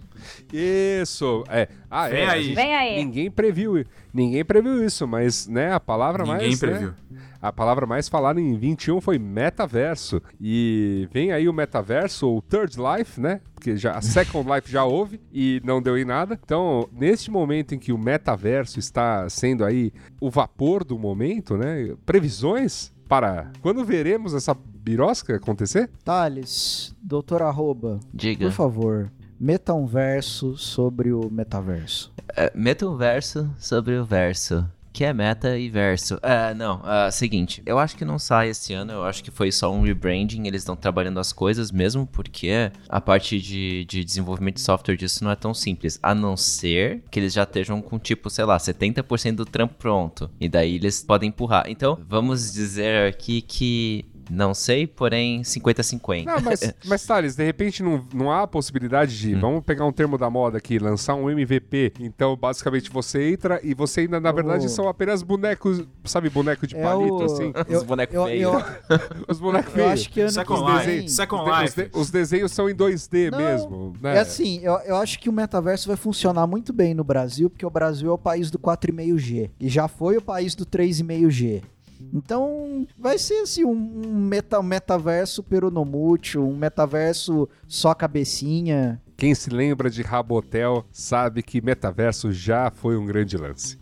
[SPEAKER 1] Isso, é. Ah,
[SPEAKER 5] Vem
[SPEAKER 1] é,
[SPEAKER 5] aí.
[SPEAKER 1] gente-
[SPEAKER 8] Vem aí.
[SPEAKER 1] Ninguém previu, ninguém previu isso, mas né, a palavra
[SPEAKER 5] Ninguém
[SPEAKER 1] mais né,
[SPEAKER 5] previu.
[SPEAKER 1] a palavra mais falada em 21 foi metaverso. E vem aí o metaverso, ou Third Life, né? Porque já a Second Life já houve e não deu em nada. Então, neste momento em que o metaverso está sendo aí o vapor do momento, né? Previsões para quando veremos essa birosca acontecer?
[SPEAKER 2] Thales, doutor Arroba,
[SPEAKER 3] Diga.
[SPEAKER 2] por favor, meta um verso sobre o metaverso.
[SPEAKER 3] É, meta um verso sobre o verso. Que é meta e verso. É, não, é, seguinte, eu acho que não sai esse ano, eu acho que foi só um rebranding, eles estão trabalhando as coisas mesmo, porque a parte de, de desenvolvimento de software disso não é tão simples, a não ser que eles já estejam com, tipo, sei lá, 70% do trampo pronto, e daí eles podem empurrar. Então, vamos dizer aqui que não sei, porém 50-50.
[SPEAKER 1] Não, mas, <laughs> mas Thales, de repente não, não há a possibilidade de, vamos pegar um termo da moda aqui, lançar um MVP. Então, basicamente, você entra e você ainda, na verdade,
[SPEAKER 2] Oh.
[SPEAKER 1] são apenas bonecos, sabe, boneco de
[SPEAKER 2] É
[SPEAKER 1] palito,
[SPEAKER 2] o-
[SPEAKER 1] assim? <laughs>
[SPEAKER 3] Os bonecos
[SPEAKER 2] eu,
[SPEAKER 3] feios.
[SPEAKER 2] eu, <laughs>
[SPEAKER 1] Os bonecos
[SPEAKER 2] eu
[SPEAKER 1] feios.
[SPEAKER 2] acho que ano
[SPEAKER 5] Second
[SPEAKER 2] que.
[SPEAKER 5] Second
[SPEAKER 1] Os,
[SPEAKER 5] Life.
[SPEAKER 1] os de- os desenhos são em 2D
[SPEAKER 2] Não,
[SPEAKER 1] mesmo, né?
[SPEAKER 2] É assim, eu, eu acho que o metaverso vai funcionar muito bem no Brasil, porque o Brasil é o país do 4,5G. E já foi o país do 3,5G. Então, vai ser assim, um, meta, metaverso peronomútil, um metaverso só cabecinha.
[SPEAKER 1] Quem se lembra de Rabotel sabe que metaverso já foi um grande lance.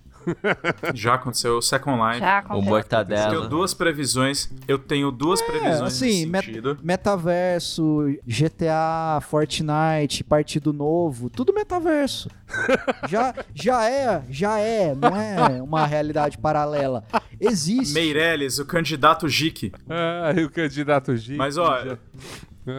[SPEAKER 5] Já aconteceu o Second Life.
[SPEAKER 8] Já
[SPEAKER 3] o
[SPEAKER 8] aconteceu.
[SPEAKER 5] Eu tenho
[SPEAKER 3] mortadela.
[SPEAKER 5] duas previsões. Eu tenho duas previsões
[SPEAKER 2] assim,
[SPEAKER 5] nesse
[SPEAKER 2] met-
[SPEAKER 5] sentido.
[SPEAKER 2] Metaverso, GTA, Fortnite, Partido Novo, tudo metaverso. já, já é, já é, não é uma realidade paralela. Existe.
[SPEAKER 5] Meirelles, o candidato Jique.
[SPEAKER 1] Ah, o candidato G.
[SPEAKER 5] Mas, ó,
[SPEAKER 1] já-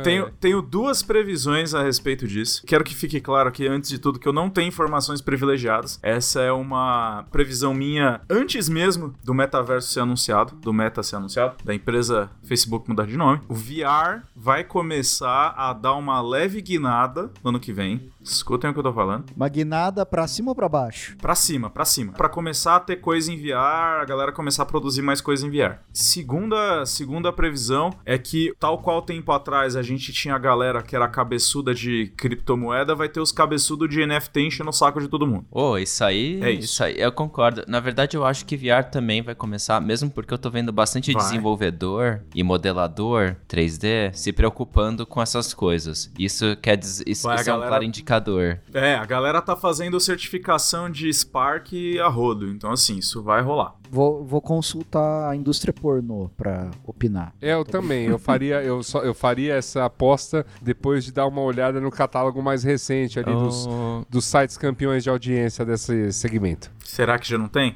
[SPEAKER 5] Tenho, tenho duas previsões a respeito disso. Quero que fique claro aqui, antes de tudo, que eu não tenho informações privilegiadas. Essa é uma previsão minha antes mesmo do metaverso ser anunciado, do meta ser anunciado, da empresa Facebook mudar de nome. O VR vai começar a dar uma leve guinada no ano que vem. Escutem o que eu tô falando.
[SPEAKER 2] Uma guinada pra cima ou pra baixo?
[SPEAKER 5] Pra cima, pra cima. Pra começar a ter coisa em VR, a galera começar a produzir mais coisa em VR. Segunda, segunda previsão é que, tal qual tempo atrás a gente tinha a galera que era cabeçuda de criptomoeda, vai ter os cabeçudos de NFT enchendo o saco de todo mundo.
[SPEAKER 3] Ô, isso aí,
[SPEAKER 5] É isso.
[SPEAKER 3] isso aí, eu concordo. Na verdade, eu acho que VR também vai começar, mesmo porque eu tô vendo bastante
[SPEAKER 5] Vai.
[SPEAKER 3] desenvolvedor e modelador 3D se preocupando com essas coisas. Isso quer dizer, isso,
[SPEAKER 5] Vai,
[SPEAKER 3] isso é um
[SPEAKER 5] galera-
[SPEAKER 3] claro indicador certificador.
[SPEAKER 5] É, a galera tá fazendo certificação de Spark a rodo. Então, assim, isso vai rolar.
[SPEAKER 2] Vou, vou consultar a indústria pornô pra opinar.
[SPEAKER 1] É, eu também. Eu faria, eu, só, eu faria essa aposta depois de dar uma olhada no catálogo mais recente ali dos,
[SPEAKER 3] Oh,
[SPEAKER 1] dos sites campeões de audiência desse segmento.
[SPEAKER 5] Será que já não tem?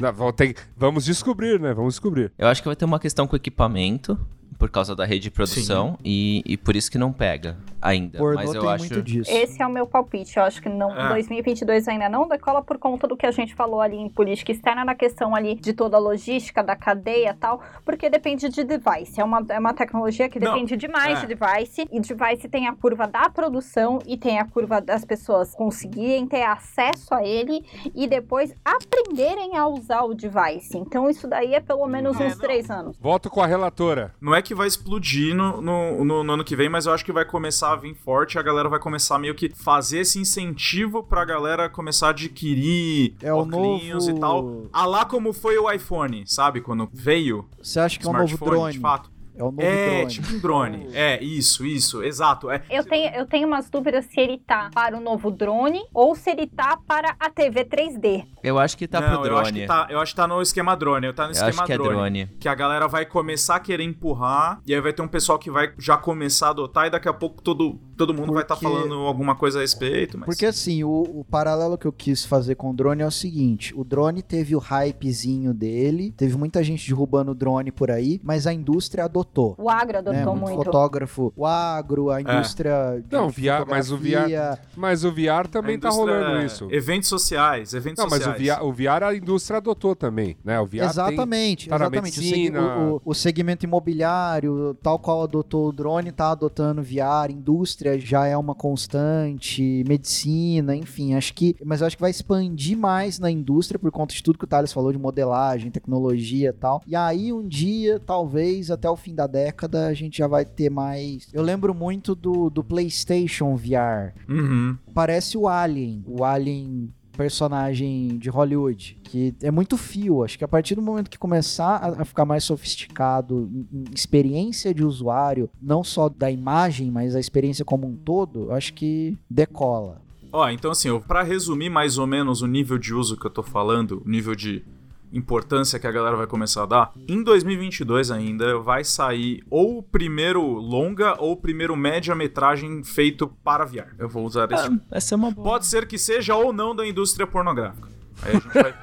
[SPEAKER 1] Não, vou ter- vamos descobrir, né? Vamos descobrir.
[SPEAKER 3] Eu acho que vai ter uma questão com equipamento, por causa da rede de produção, e, e por isso que não pega ainda.
[SPEAKER 2] Pornô
[SPEAKER 3] Mas eu
[SPEAKER 2] tem
[SPEAKER 3] acho.
[SPEAKER 2] muito disso.
[SPEAKER 8] Esse é o meu palpite. Eu acho que não,
[SPEAKER 5] É.
[SPEAKER 8] 2022 ainda não decola por conta do que a gente falou ali em política externa, na questão ali de toda a logística, da cadeia e tal, porque depende de device. É uma, é uma tecnologia que
[SPEAKER 5] Não,
[SPEAKER 8] depende demais
[SPEAKER 5] é.
[SPEAKER 8] de device, e device tem a curva da produção e tem a curva das pessoas conseguirem ter acesso a ele e depois aprenderem a usar o device. Então isso daí é pelo menos
[SPEAKER 5] É,
[SPEAKER 8] uns
[SPEAKER 5] não.
[SPEAKER 8] três anos.
[SPEAKER 1] Voto com a relatora.
[SPEAKER 5] Não é que vai explodir no, no, no- no ano que vem, mas eu acho que vai começar a vir forte. A galera vai começar meio que fazer esse incentivo pra galera começar a adquirir
[SPEAKER 2] É o
[SPEAKER 5] óculos
[SPEAKER 2] novo-
[SPEAKER 5] e tal. A lá como foi o iPhone, sabe? Quando veio
[SPEAKER 2] Você acha que é um novo
[SPEAKER 5] smartphone,
[SPEAKER 2] drone?
[SPEAKER 5] de fato.
[SPEAKER 2] É o novo
[SPEAKER 5] É,
[SPEAKER 2] drone.
[SPEAKER 5] tipo um drone. É, isso, isso, exato. É,
[SPEAKER 8] Eu tenho, eu tenho umas dúvidas se ele tá para o novo drone ou se ele tá para a TV 3D.
[SPEAKER 3] Eu acho que tá
[SPEAKER 5] não,
[SPEAKER 3] pro
[SPEAKER 5] eu acho
[SPEAKER 3] drone.
[SPEAKER 5] que tá, eu acho que tá no esquema drone. Eu tá no
[SPEAKER 3] Eu
[SPEAKER 5] esquema
[SPEAKER 3] acho que é drone.
[SPEAKER 5] Que a galera vai começar a querer empurrar, e aí vai ter um pessoal que vai já começar a adotar, e daqui a pouco todo, todo mundo vai estar
[SPEAKER 2] Porque-
[SPEAKER 5] falando alguma coisa a respeito. Mas...
[SPEAKER 2] Porque assim, o, o paralelo que eu quis fazer com o drone é o seguinte: o drone teve o hypezinho dele, teve muita gente derrubando o drone por aí, mas a indústria adotou.
[SPEAKER 8] O agro adotou
[SPEAKER 2] né?
[SPEAKER 8] muito.
[SPEAKER 2] Fotógrafo, o agro, a indústria. de
[SPEAKER 1] Não, VR, mas o
[SPEAKER 2] fotografia.
[SPEAKER 1] Mas o VR também tá rolando isso.
[SPEAKER 5] Eventos sociais, eventos
[SPEAKER 1] Não, mas o
[SPEAKER 5] sociais.
[SPEAKER 1] VR, o VR a indústria adotou também, né? O VR tem-
[SPEAKER 2] Exatamente,
[SPEAKER 1] tá na
[SPEAKER 2] exatamente. O,
[SPEAKER 1] medicina.
[SPEAKER 2] o- o- o segmento imobiliário, tal qual adotou o drone, tá adotando VR, indústria já é uma constante, medicina, enfim, acho que. Mas eu acho que vai expandir mais na indústria por conta de tudo que o Thales falou de modelagem, tecnologia e tal. E aí, um dia, talvez, até o fim da década, a gente já vai ter mais. Eu lembro muito do, do PlayStation VR
[SPEAKER 5] Uhum.
[SPEAKER 2] parece o Alien, o Alien personagem de Hollywood, que é muito fio. Acho que a partir do momento que começar a, ficar mais sofisticado em, experiência de usuário, não só da imagem, mas a experiência como um todo, acho que decola.
[SPEAKER 5] Ó, então assim, pra resumir mais ou menos o nível de uso que eu tô falando, o nível de importância que a galera vai começar a dar, em 2022 ainda vai sair ou o primeiro longa ou o primeiro média-metragem feito para VR. Eu vou usar esse.
[SPEAKER 3] Ah, essa é uma boa.
[SPEAKER 5] Pode ser que seja ou não da indústria pornográfica. Aí a gente vai.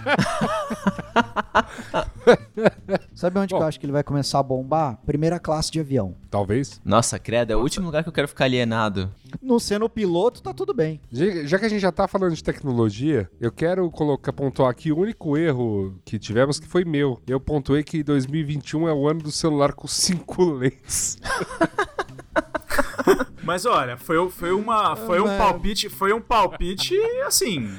[SPEAKER 5] <laughs>
[SPEAKER 2] Sabe onde
[SPEAKER 1] Bom.
[SPEAKER 2] que eu acho que ele vai começar a bombar? Primeira classe de avião.
[SPEAKER 1] Talvez.
[SPEAKER 3] Nossa, credo, é o último lugar que eu quero ficar alienado.
[SPEAKER 2] Não sendo piloto, tá tudo bem.
[SPEAKER 1] Já já que a gente já tá falando de tecnologia, eu quero colocar, pontuar aqui o único erro que tivemos que foi meu. Eu pontuei que 2021 é o ano do celular com cinco lentes. <laughs>
[SPEAKER 5] Mas olha, foi, foi uma. Foi um palpite. Foi um palpite assim.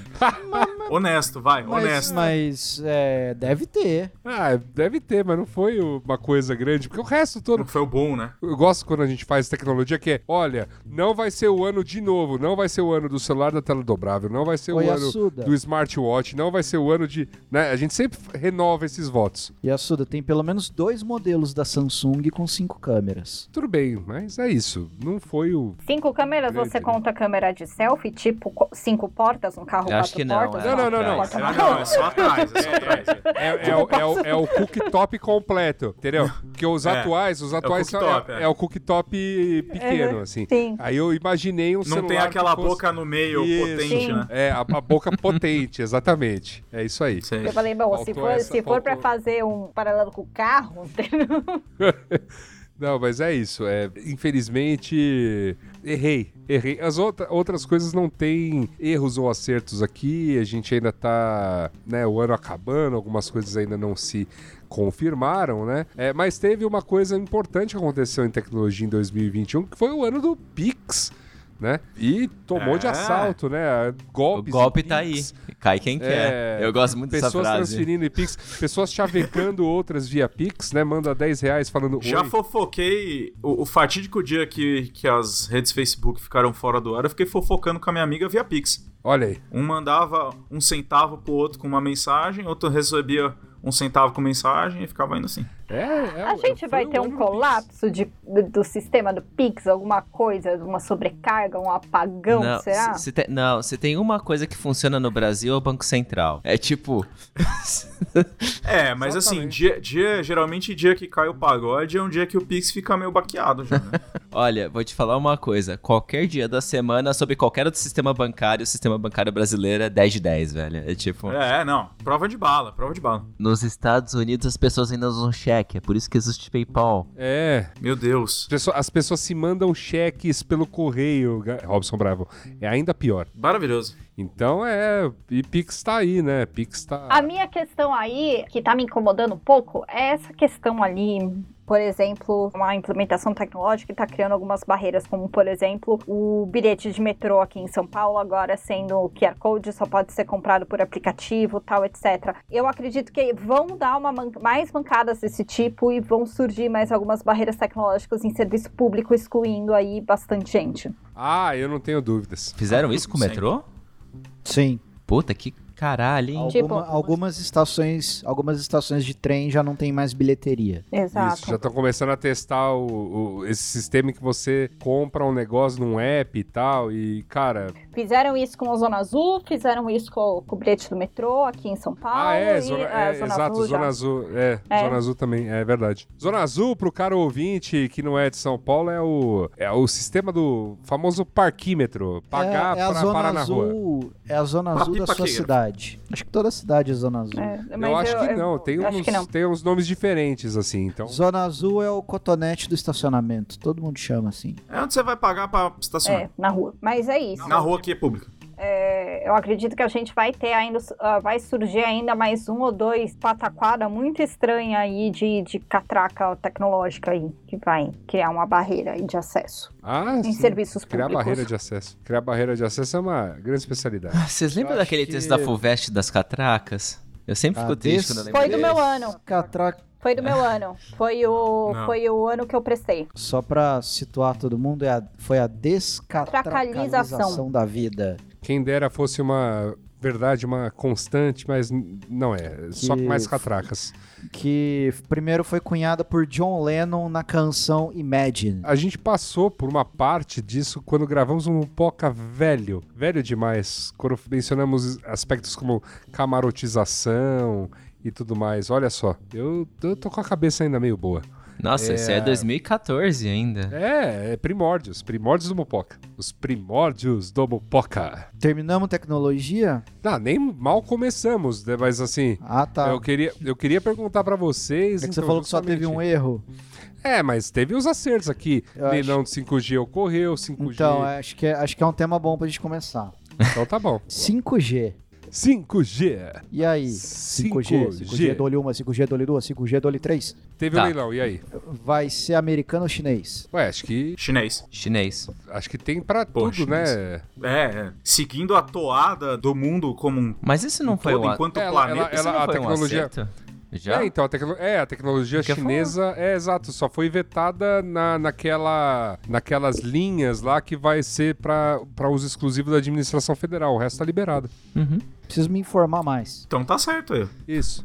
[SPEAKER 5] honesto, vai,
[SPEAKER 2] Mas,
[SPEAKER 5] honesto.
[SPEAKER 2] mas é, deve ter.
[SPEAKER 1] Ah, deve ter, mas não foi uma coisa grande, porque o resto todo.
[SPEAKER 5] Não foi o bom, né?
[SPEAKER 1] Eu gosto quando a gente faz tecnologia que é, olha, não vai ser o ano de novo, não vai ser o ano do celular da tela dobrável, não vai ser
[SPEAKER 2] Oi,
[SPEAKER 1] o ano
[SPEAKER 2] Assuda.
[SPEAKER 1] do smartwatch, não vai ser o ano de, né? A gente sempre renova esses votos.
[SPEAKER 2] E a Suda tem pelo menos dois modelos da Samsung com cinco câmeras.
[SPEAKER 1] Tudo bem, mas é isso. Não foi o
[SPEAKER 8] Cinco câmeras,
[SPEAKER 1] Grande,
[SPEAKER 8] você
[SPEAKER 1] né?
[SPEAKER 8] conta câmera de selfie, tipo co- cinco portas, um carro
[SPEAKER 3] Eu acho
[SPEAKER 8] quatro
[SPEAKER 3] que não,
[SPEAKER 8] portas?
[SPEAKER 3] é
[SPEAKER 1] Não, não, não, não.
[SPEAKER 8] Porta
[SPEAKER 5] Ah,
[SPEAKER 8] não.
[SPEAKER 5] não, é só atrás, é só <laughs> atrás.
[SPEAKER 1] É, é o, é, o, é o cooktop completo, entendeu? Porque os
[SPEAKER 5] É,
[SPEAKER 1] atuais, os atuais são-
[SPEAKER 5] cooktop,
[SPEAKER 1] é,
[SPEAKER 5] é.
[SPEAKER 1] é o cooktop pequeno, assim.
[SPEAKER 8] Sim.
[SPEAKER 1] Aí eu imaginei um
[SPEAKER 5] Não
[SPEAKER 1] celular
[SPEAKER 5] tem aquela
[SPEAKER 1] que fosse-
[SPEAKER 5] boca no meio
[SPEAKER 1] Isso.
[SPEAKER 5] potente,
[SPEAKER 8] Sim.
[SPEAKER 5] né?
[SPEAKER 1] É, a, a boca potente, exatamente. É isso aí.
[SPEAKER 5] Sei.
[SPEAKER 8] Eu falei, bom, se for,
[SPEAKER 1] essa-
[SPEAKER 8] se for pra
[SPEAKER 1] faltou.
[SPEAKER 8] fazer um paralelo com o carro, <laughs> entendeu? <laughs>
[SPEAKER 1] Não, mas é isso. É, infelizmente, errei. Errei. As outra, outras coisas não tem erros ou acertos aqui. A gente ainda tá, né, o ano acabando, algumas coisas ainda não se confirmaram, né? É, mas teve uma coisa importante que aconteceu em tecnologia em 2021, que foi o ano do Pix, né? E tomou de
[SPEAKER 5] É.
[SPEAKER 1] assalto, né?
[SPEAKER 3] O
[SPEAKER 1] Golpes
[SPEAKER 3] golpe
[SPEAKER 1] e
[SPEAKER 3] tá aí. Cai quem
[SPEAKER 1] É,
[SPEAKER 3] quer. Eu gosto muito dessa
[SPEAKER 1] Pessoas
[SPEAKER 3] frase.
[SPEAKER 1] transferindo em Pix, pessoas chavecando <laughs> outras via Pix, né? Manda 10 reais falando
[SPEAKER 5] Já
[SPEAKER 1] oi.
[SPEAKER 5] fofoquei o, o fatídico dia que, que as redes Facebook ficaram fora do ar, eu fiquei fofocando com a minha amiga via Pix.
[SPEAKER 1] Olha aí.
[SPEAKER 5] Um mandava um centavo pro outro com uma mensagem, outro recebia um centavo com mensagem e ficava indo assim.
[SPEAKER 1] É, é,
[SPEAKER 8] A gente vai ter um colapso de, do, sistema do Pix, alguma coisa, uma sobrecarga, um apagão,
[SPEAKER 3] não,
[SPEAKER 8] será?
[SPEAKER 3] se- se tem- não, se tem uma coisa que funciona no Brasil é o Banco Central. É tipo. <laughs>
[SPEAKER 5] É, mas assim, dia, dia, geralmente dia que cai o pagode é um dia que o Pix fica meio baqueado já, né? <laughs>
[SPEAKER 3] Olha, vou te falar uma coisa. Qualquer dia da semana, sobre qualquer outro sistema bancário, o sistema bancário brasileiro é 10 de 10, velho. É tipo.
[SPEAKER 5] é, não. Prova de bala, prova de bala.
[SPEAKER 3] Nos Estados Unidos as pessoas ainda usam cheque, é por isso que existe PayPal.
[SPEAKER 1] É,
[SPEAKER 5] Meu Deus.
[SPEAKER 1] as pessoas- as pessoas se mandam cheques pelo correio, Robson Bravo. É ainda pior.
[SPEAKER 5] Maravilhoso.
[SPEAKER 1] Então é. E Pix tá aí, né? Pix tá.
[SPEAKER 8] A minha questão aí, que tá me incomodando um pouco, é essa questão ali. Por exemplo, uma implementação tecnológica que está criando algumas barreiras, como por exemplo, o bilhete de metrô aqui em São Paulo, agora sendo QR Code, só pode ser comprado por aplicativo, tal, etc. Eu acredito que vão dar uma man- mais mancadas desse tipo e vão surgir mais algumas barreiras tecnológicas em serviço público, excluindo aí bastante gente.
[SPEAKER 1] Ah, eu não tenho dúvidas.
[SPEAKER 3] Fizeram isso com o metrô?
[SPEAKER 2] Sim.
[SPEAKER 3] Puta, que caralho, hein?
[SPEAKER 2] Alguma-
[SPEAKER 8] Tipo-
[SPEAKER 2] algumas estações, algumas estações de trem já não tem mais bilheteria.
[SPEAKER 8] Exato.
[SPEAKER 1] Isso, já estão começando a testar o, o- esse sistema em que você compra um negócio num app e tal. E, cara.
[SPEAKER 8] Fizeram isso com a Zona Azul, fizeram isso com, com o bilhete do metrô aqui em São Paulo.
[SPEAKER 1] ah, é,
[SPEAKER 8] e
[SPEAKER 1] zona,
[SPEAKER 8] a
[SPEAKER 1] é,
[SPEAKER 8] Zona
[SPEAKER 1] exato,
[SPEAKER 8] Azul já.
[SPEAKER 1] Zona Azul. É,
[SPEAKER 8] É.
[SPEAKER 1] Zona Azul também, é verdade. Zona Azul, pro cara ouvinte que não é de São Paulo, é o, é o sistema do famoso parquímetro. Pagar
[SPEAKER 2] é, é
[SPEAKER 1] pra
[SPEAKER 2] zona
[SPEAKER 1] parar na rua.
[SPEAKER 2] azul, É a zona azul da sua
[SPEAKER 5] Papipaqueira.
[SPEAKER 2] cidade. Acho que toda cidade é zona azul.
[SPEAKER 8] É,
[SPEAKER 1] Eu
[SPEAKER 8] mas
[SPEAKER 1] acho que não, tem
[SPEAKER 8] acho
[SPEAKER 1] uns,
[SPEAKER 8] que não.
[SPEAKER 1] tem uns nomes diferentes, assim, então.
[SPEAKER 2] Zona azul é o cotonete do estacionamento. Todo mundo chama assim.
[SPEAKER 5] É onde você vai pagar pra estacionar.
[SPEAKER 8] É, na rua. Mas é isso.
[SPEAKER 5] Na rua que é pública.
[SPEAKER 8] É, eu acredito que a gente vai ter ainda, ah, vai surgir ainda mais um ou dois pataquada muito estranha aí de, de catraca tecnológica aí, que vai criar uma barreira aí de acesso
[SPEAKER 1] Ah,
[SPEAKER 8] em
[SPEAKER 1] sim.
[SPEAKER 8] serviços
[SPEAKER 1] Criar
[SPEAKER 8] públicos.
[SPEAKER 1] barreira de acesso. Criar barreira de acesso é uma grande especialidade.
[SPEAKER 3] Vocês lembram
[SPEAKER 2] Eu
[SPEAKER 3] daquele
[SPEAKER 2] que-
[SPEAKER 3] texto da Fulvestre das catracas? Eu sempre
[SPEAKER 2] Ah,
[SPEAKER 3] fico triste quando eu lembro
[SPEAKER 8] Foi do meu ano.
[SPEAKER 2] Catraca.
[SPEAKER 8] Foi do meu ano. Foi o,
[SPEAKER 5] Não.
[SPEAKER 8] foi o ano que eu prestei.
[SPEAKER 2] Só pra situar todo mundo, é a- foi a descatracalização da vida.
[SPEAKER 1] Quem dera fosse uma verdade, uma constante, mas não é. Só
[SPEAKER 2] Que-
[SPEAKER 1] com mais catracas.
[SPEAKER 2] Que primeiro foi cunhada por John Lennon na canção Imagine.
[SPEAKER 1] A gente passou por uma parte disso quando gravamos um Poca velho, velho demais, quando mencionamos aspectos como camarotização e tudo mais. Olha só, eu, eu tô com a cabeça ainda meio boa.
[SPEAKER 3] Nossa, esse é 2014 ainda.
[SPEAKER 1] É, é primórdios, primórdios do Mupoca. Os primórdios do Mupoca.
[SPEAKER 2] Terminamos tecnologia?
[SPEAKER 1] Ah, nem mal começamos, né? Mas assim,
[SPEAKER 2] Ah, tá.
[SPEAKER 1] eu, queria, eu queria perguntar pra vocês.
[SPEAKER 2] É que você
[SPEAKER 1] então,
[SPEAKER 2] falou que só
[SPEAKER 1] justamente-
[SPEAKER 2] teve um erro.
[SPEAKER 1] É, mas teve os acertos aqui.
[SPEAKER 2] Eu
[SPEAKER 1] Leilão de 5G ocorreu, 5G.
[SPEAKER 2] Então, acho que, é, acho que é um tema bom pra gente começar.
[SPEAKER 1] Então tá bom.
[SPEAKER 2] 5G.
[SPEAKER 1] 5G.
[SPEAKER 2] E aí?
[SPEAKER 1] 5G.
[SPEAKER 2] 5G. 5G dole 1, 5G dole 2, 5G dole 3.
[SPEAKER 1] Teve o
[SPEAKER 3] Tá.
[SPEAKER 1] leilão, e aí?
[SPEAKER 2] Vai ser americano ou chinês?
[SPEAKER 1] Ué, acho que,
[SPEAKER 5] Chinês.
[SPEAKER 3] Chinês.
[SPEAKER 1] acho que tem pra
[SPEAKER 5] Pô,
[SPEAKER 1] tudo, né?
[SPEAKER 5] É, é. Seguindo a toada do mundo como um
[SPEAKER 3] Mas esse não foi
[SPEAKER 5] todo,
[SPEAKER 3] um... a-
[SPEAKER 5] enquanto
[SPEAKER 1] Ela-
[SPEAKER 5] planeta.
[SPEAKER 1] ela-
[SPEAKER 3] não
[SPEAKER 1] a
[SPEAKER 3] foi um
[SPEAKER 1] tecnologia-
[SPEAKER 3] acerto? Já?
[SPEAKER 1] É, então, a, tecno- é, a tecnologia
[SPEAKER 3] Porque
[SPEAKER 1] chinesa, é exato, só foi vetada na, naquela, naquelas linhas lá que vai ser pra uso exclusivo da administração federal, o resto tá liberado.
[SPEAKER 3] Uhum.
[SPEAKER 2] Preciso me informar mais.
[SPEAKER 5] Então tá certo aí.
[SPEAKER 1] Isso.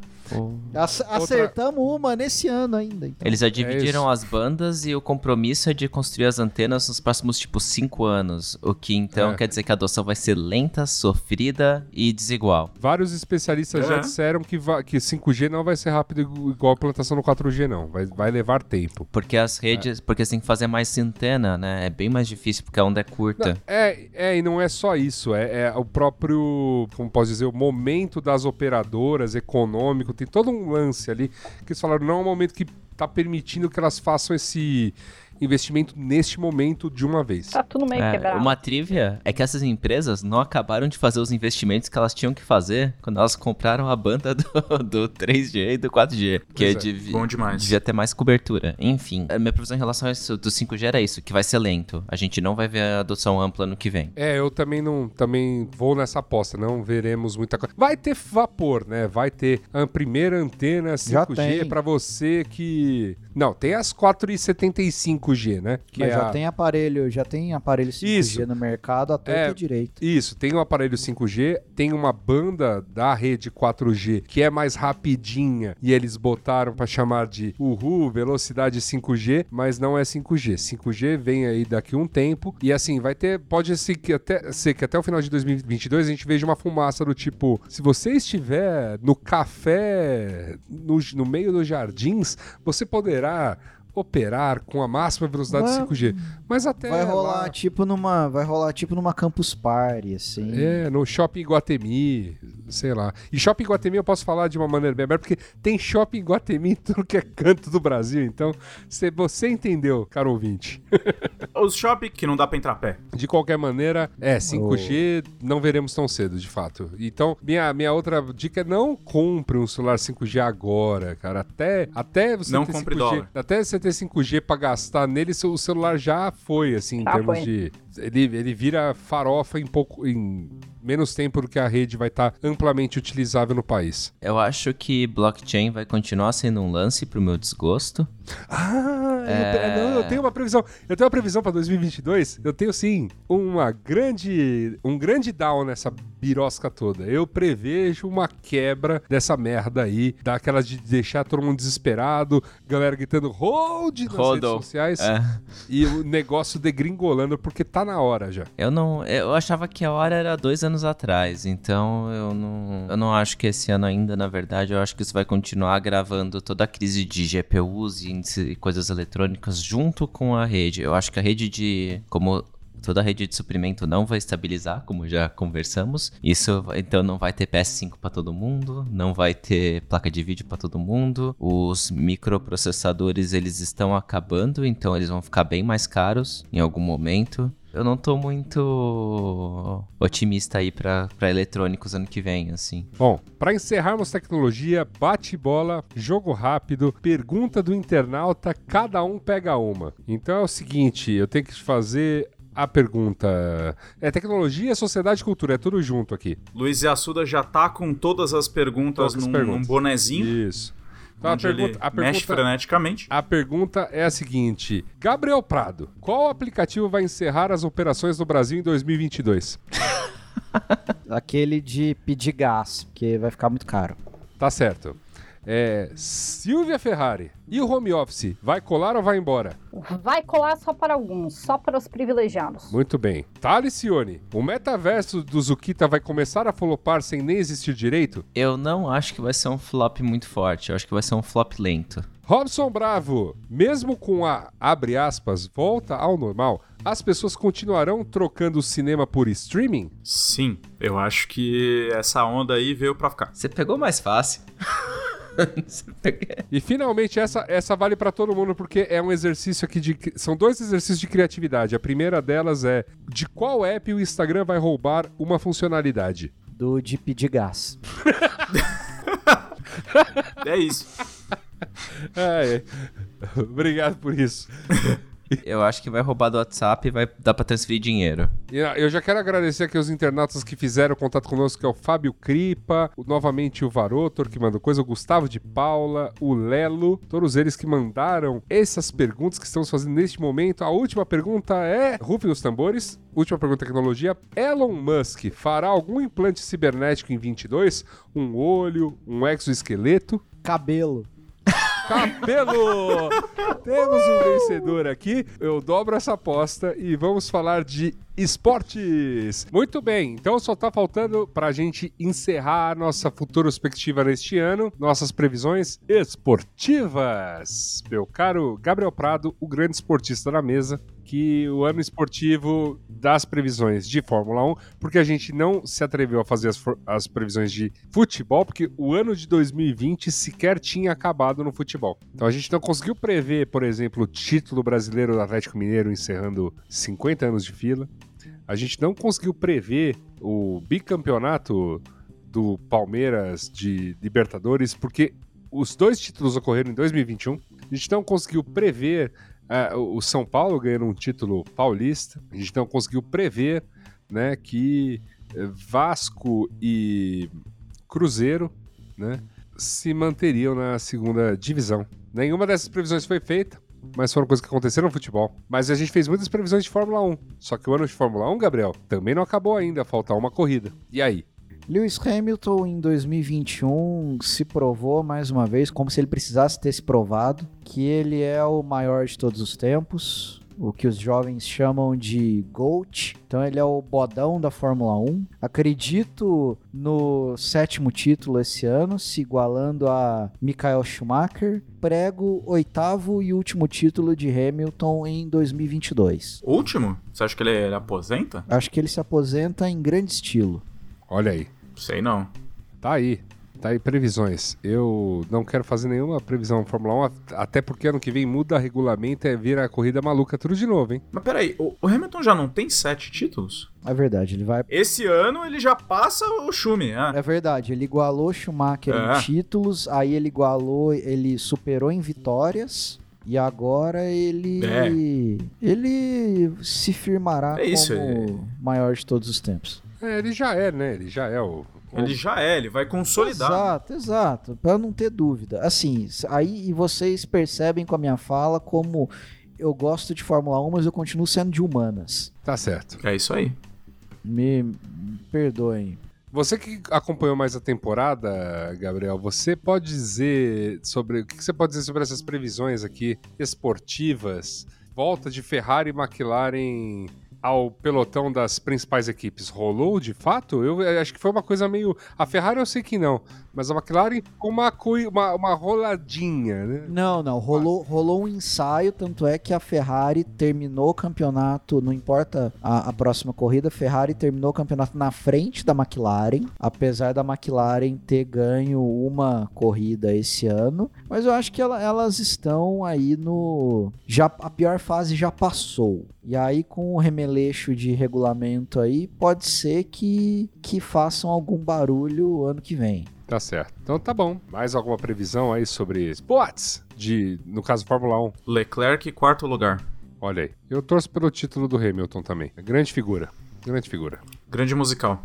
[SPEAKER 2] Ac- Acertamos uma nesse ano ainda. então.
[SPEAKER 3] Eles já
[SPEAKER 1] É
[SPEAKER 3] dividiram
[SPEAKER 1] isso.
[SPEAKER 3] as bandas e o compromisso é de construir as antenas nos próximos, tipo, cinco anos. O que então
[SPEAKER 1] É.
[SPEAKER 3] quer dizer que a adoção vai ser lenta, sofrida e desigual.
[SPEAKER 1] Vários especialistas já
[SPEAKER 5] É.
[SPEAKER 1] disseram que, que 5G não vai ser rápido igu- igual a plantação no 4G, não. Vai, vai levar tempo.
[SPEAKER 3] Porque as redes. Porque você tem que fazer mais antena, né? É bem mais difícil porque a onda é curta.
[SPEAKER 1] É, é, e não é só isso, é, é o próprio, como posso dizer, o momento das operadoras, econômico, tem todo um lance ali, que eles falaram, não é um momento que tá permitindo que elas façam esse investimento neste momento de uma vez.
[SPEAKER 8] Tá tudo meio
[SPEAKER 3] É,
[SPEAKER 8] quebrado.
[SPEAKER 3] uma trivia é que essas empresas não acabaram de fazer os investimentos que elas tinham que fazer quando elas compraram a banda do, do 3G e do 4G. Que
[SPEAKER 1] é,
[SPEAKER 3] devi-
[SPEAKER 5] bom demais.
[SPEAKER 3] devia ter mais cobertura. Enfim, a minha previsão em relação a isso do 5G era isso, que vai ser lento. A gente não vai ver a adoção ampla no que vem.
[SPEAKER 1] É, eu também não, também vou nessa aposta, não veremos muita coisa. Vai ter vapor, né? Vai ter a primeira antena
[SPEAKER 2] Já
[SPEAKER 1] 5G
[SPEAKER 2] tem.
[SPEAKER 1] pra você que não, tem as 4,75 5G, né? Que
[SPEAKER 2] Mas
[SPEAKER 1] é
[SPEAKER 2] já
[SPEAKER 1] a-
[SPEAKER 2] tem aparelho, já tem aparelho 5G
[SPEAKER 1] Isso.
[SPEAKER 2] no mercado, até
[SPEAKER 1] é,
[SPEAKER 2] direito.
[SPEAKER 1] Isso, tem um aparelho 5G, tem uma banda da rede 4G que é mais rapidinha e eles botaram pra chamar de Uhul, velocidade 5G, mas não é 5G. 5G vem aí daqui um tempo e assim, vai ter, pode ser que até, ser que até o final de 2022 a gente veja uma fumaça do tipo, se você estiver no café, no, no meio dos jardins, você poderá operar com a máxima velocidade
[SPEAKER 2] Ué,
[SPEAKER 1] 5G. Mas até
[SPEAKER 2] Vai
[SPEAKER 1] lá-
[SPEAKER 2] rolar tipo numa, vai rolar tipo numa campus party assim.
[SPEAKER 1] É, no Shopping Guatemi, sei lá. E Shopping Guatemi eu posso falar de uma maneira bem aberta, porque tem Shopping Guatemi em tudo que é canto do Brasil. Então, se você entendeu, caro ouvinte. <laughs>
[SPEAKER 5] Os shopping que não dá pra entrar a pé.
[SPEAKER 1] De qualquer maneira, é, 5G não veremos tão cedo, de fato. Então, minha, minha outra dica é não compre um celular 5G agora, cara. Até, até você
[SPEAKER 5] Não
[SPEAKER 1] ter
[SPEAKER 5] compre
[SPEAKER 1] 5G,
[SPEAKER 5] dólar.
[SPEAKER 1] até você ter 5G pra gastar nele, seu- celular já foi, assim, em
[SPEAKER 8] Já
[SPEAKER 1] termos
[SPEAKER 8] foi.
[SPEAKER 1] de... Ele, ele vira farofa em pouco... Em menos tempo do que a rede vai estar amplamente utilizável no país.
[SPEAKER 3] Eu acho que blockchain vai continuar sendo um lance pro meu desgosto.
[SPEAKER 1] Ah,
[SPEAKER 3] É.
[SPEAKER 1] eu, não, eu tenho uma previsão. Eu tenho uma previsão para 2022. Eu tenho sim uma grande, um grande down nessa birosca toda. Eu prevejo uma quebra dessa merda aí, daquela de deixar todo mundo desesperado, galera gritando hold nas redes sociais
[SPEAKER 3] É.
[SPEAKER 1] e o negócio degringolando porque tá na hora já.
[SPEAKER 3] Eu não. Eu achava que a hora era dois anos atrás, então eu não. Eu não acho que esse ano ainda, na verdade, eu acho que isso vai continuar agravando toda a crise de GPUs e e coisas eletrônicas junto com a rede. Eu acho que a rede de. Como toda a rede de suprimento não vai estabilizar, como já conversamos. Isso, então não vai ter PS5 para todo mundo, não vai ter placa de vídeo para todo mundo. Os microprocessadores eles estão acabando, então eles vão ficar bem mais caros em algum momento. Eu não tô muito otimista aí pra, pra eletrônicos ano que vem, assim.
[SPEAKER 1] Bom, para encerrarmos tecnologia, bate-bola, jogo rápido, pergunta do internauta, cada um pega uma. Então é o seguinte, eu tenho que te fazer a pergunta. É tecnologia, sociedade e cultura, é tudo junto aqui.
[SPEAKER 5] Luiz Assuda já tá com todas as perguntas
[SPEAKER 1] Todas as
[SPEAKER 5] num,
[SPEAKER 1] perguntas.
[SPEAKER 5] num bonezinho.
[SPEAKER 1] Isso. Então a pergunta, a
[SPEAKER 5] mexe
[SPEAKER 1] pergunta,
[SPEAKER 5] freneticamente.
[SPEAKER 1] a pergunta é a seguinte: Gabriel Prado, qual aplicativo vai encerrar as operações no Brasil em 2022? <laughs>
[SPEAKER 2] Aquele de pedir gás, porque vai ficar muito caro.
[SPEAKER 1] Tá certo. É, Silvia Ferrari. E o home office, vai colar ou vai embora?
[SPEAKER 8] Vai colar só para alguns, só para os privilegiados.
[SPEAKER 1] Muito bem. Talicione, o metaverso do Zukita vai começar a flopar sem nem existir direito?
[SPEAKER 3] Eu não acho que vai ser um flop muito forte, eu acho que vai ser um flop lento.
[SPEAKER 1] Robson Bravo, mesmo com a, abre aspas, volta ao normal, as pessoas continuarão trocando o cinema por streaming?
[SPEAKER 5] Sim, eu acho que essa onda aí veio pra ficar.
[SPEAKER 3] Você pegou mais fácil. <laughs>
[SPEAKER 1] E finalmente essa, essa vale pra todo mundo porque é um exercício aqui de são dois exercícios de criatividade. A primeira delas é de qual app o Instagram vai roubar uma funcionalidade?
[SPEAKER 2] Do de pedir gás.
[SPEAKER 5] É isso.
[SPEAKER 1] É, é. Obrigado por isso.
[SPEAKER 3] Eu acho que vai roubar do WhatsApp e vai dar pra transferir dinheiro.
[SPEAKER 1] Ah, Eu já quero agradecer aqui os internautas que fizeram contato conosco, que é o Fábio Cripa, o- novamente o Varotor, que mandou coisa, o Gustavo de Paula, o Lelo, todos eles que mandaram essas perguntas que estamos fazendo neste momento. A última pergunta é, rufem os tambores, última pergunta tecnologia, Elon Musk fará algum implante cibernético em 22? Um olho, um exoesqueleto?
[SPEAKER 2] Cabelo.
[SPEAKER 1] Cabelo! Temos um vencedor aqui. Eu dobro essa aposta e vamos falar de esportes. Muito bem, então só tá faltando pra gente encerrar a nossa futura perspectiva neste ano, nossas previsões esportivas. Meu caro Gabriel Prado, o grande esportista da mesa, que o ano esportivo das previsões de Fórmula 1, porque a gente não se atreveu a fazer as, as previsões de futebol, porque o ano de 2020 sequer tinha acabado no futebol. Então a gente não conseguiu prever, por exemplo, o título brasileiro do Atlético Mineiro encerrando 50 anos de fila. A gente não conseguiu prever o bicampeonato do Palmeiras de Libertadores, porque os dois títulos ocorreram em 2021. A gente não conseguiu prever o o São Paulo ganhando um título paulista. A gente não conseguiu prever né, que eh, Vasco e Cruzeiro né, se manteriam na segunda divisão. Nenhuma dessas previsões foi feita. mas foram coisas que aconteceram no futebol. Mas a gente fez muitas previsões de Fórmula 1. Só que o ano de Fórmula 1, Gabriel, também não acabou ainda, faltar uma corrida. E aí?
[SPEAKER 2] Lewis Hamilton em 2021 se provou mais uma vez, como se ele precisasse ter se provado, que ele é o maior de todos os tempos, o que os jovens chamam de GOAT. Então ele é o bodão da Fórmula 1. Acredito no sétimo título esse ano, se igualando a Michael Schumacher. Prego oitavo e último título de Hamilton em 2022.
[SPEAKER 5] Último? Você acha que ele, ele aposenta?
[SPEAKER 2] Acho que ele se aposenta em grande estilo.
[SPEAKER 1] Olha aí.
[SPEAKER 5] Sei não.
[SPEAKER 1] Tá aí. Tá aí previsões. Eu não quero fazer nenhuma previsão Fórmula 1, até porque ano que vem muda regulamento e vira a corrida maluca tudo de novo, hein?
[SPEAKER 5] Mas peraí, o, o Hamilton já não tem sete títulos?
[SPEAKER 2] É verdade, ele vai.
[SPEAKER 5] Esse ano ele já passa o Schumi, ah.
[SPEAKER 2] É verdade, ele igualou Schumacher
[SPEAKER 5] É.
[SPEAKER 2] em títulos, aí ele igualou, ele superou em vitórias. E agora ele.
[SPEAKER 5] É.
[SPEAKER 2] Ele se firmará
[SPEAKER 5] É isso,
[SPEAKER 2] como maior de todos os tempos.
[SPEAKER 1] É, ele já é, né? Ele já é o.
[SPEAKER 5] Ele já é, ele vai consolidar.
[SPEAKER 2] Exato, exato. Pra não ter dúvida. Assim, aí e vocês percebem com a minha fala como eu gosto de Fórmula 1, mas eu continuo sendo de humanas.
[SPEAKER 1] Tá certo.
[SPEAKER 5] É isso aí.
[SPEAKER 2] Me perdoem.
[SPEAKER 1] Você que acompanhou mais a temporada, Gabriel, você pode dizer sobre. O que que você pode dizer sobre essas previsões aqui esportivas? Volta de Ferrari e McLaren ao pelotão das principais equipes. Rolou de fato? Eu eh, acho que foi uma coisa meio. A Ferrari eu sei que não, mas a McLaren com uma, uma, uma roladinha, né?
[SPEAKER 2] Não, não. Rolou, rolou um ensaio, tanto é que a Ferrari terminou o campeonato, não importa a, a próxima corrida, a Ferrari terminou o campeonato na frente da McLaren, apesar da McLaren ter ganho uma corrida esse ano. Mas eu acho que ela- elas estão aí no. Já, a pior fase já passou. E aí, com o remeleixo de regulamento aí, pode ser que, que façam algum barulho ano que vem.
[SPEAKER 1] Tá certo. Então tá bom. Mais alguma previsão aí sobre esportes? De, no caso, Fórmula 1.
[SPEAKER 5] Leclerc, quarto lugar.
[SPEAKER 1] Olha aí. Eu torço pelo título do Hamilton também. Grande figura. Grande figura.
[SPEAKER 5] Grande musical.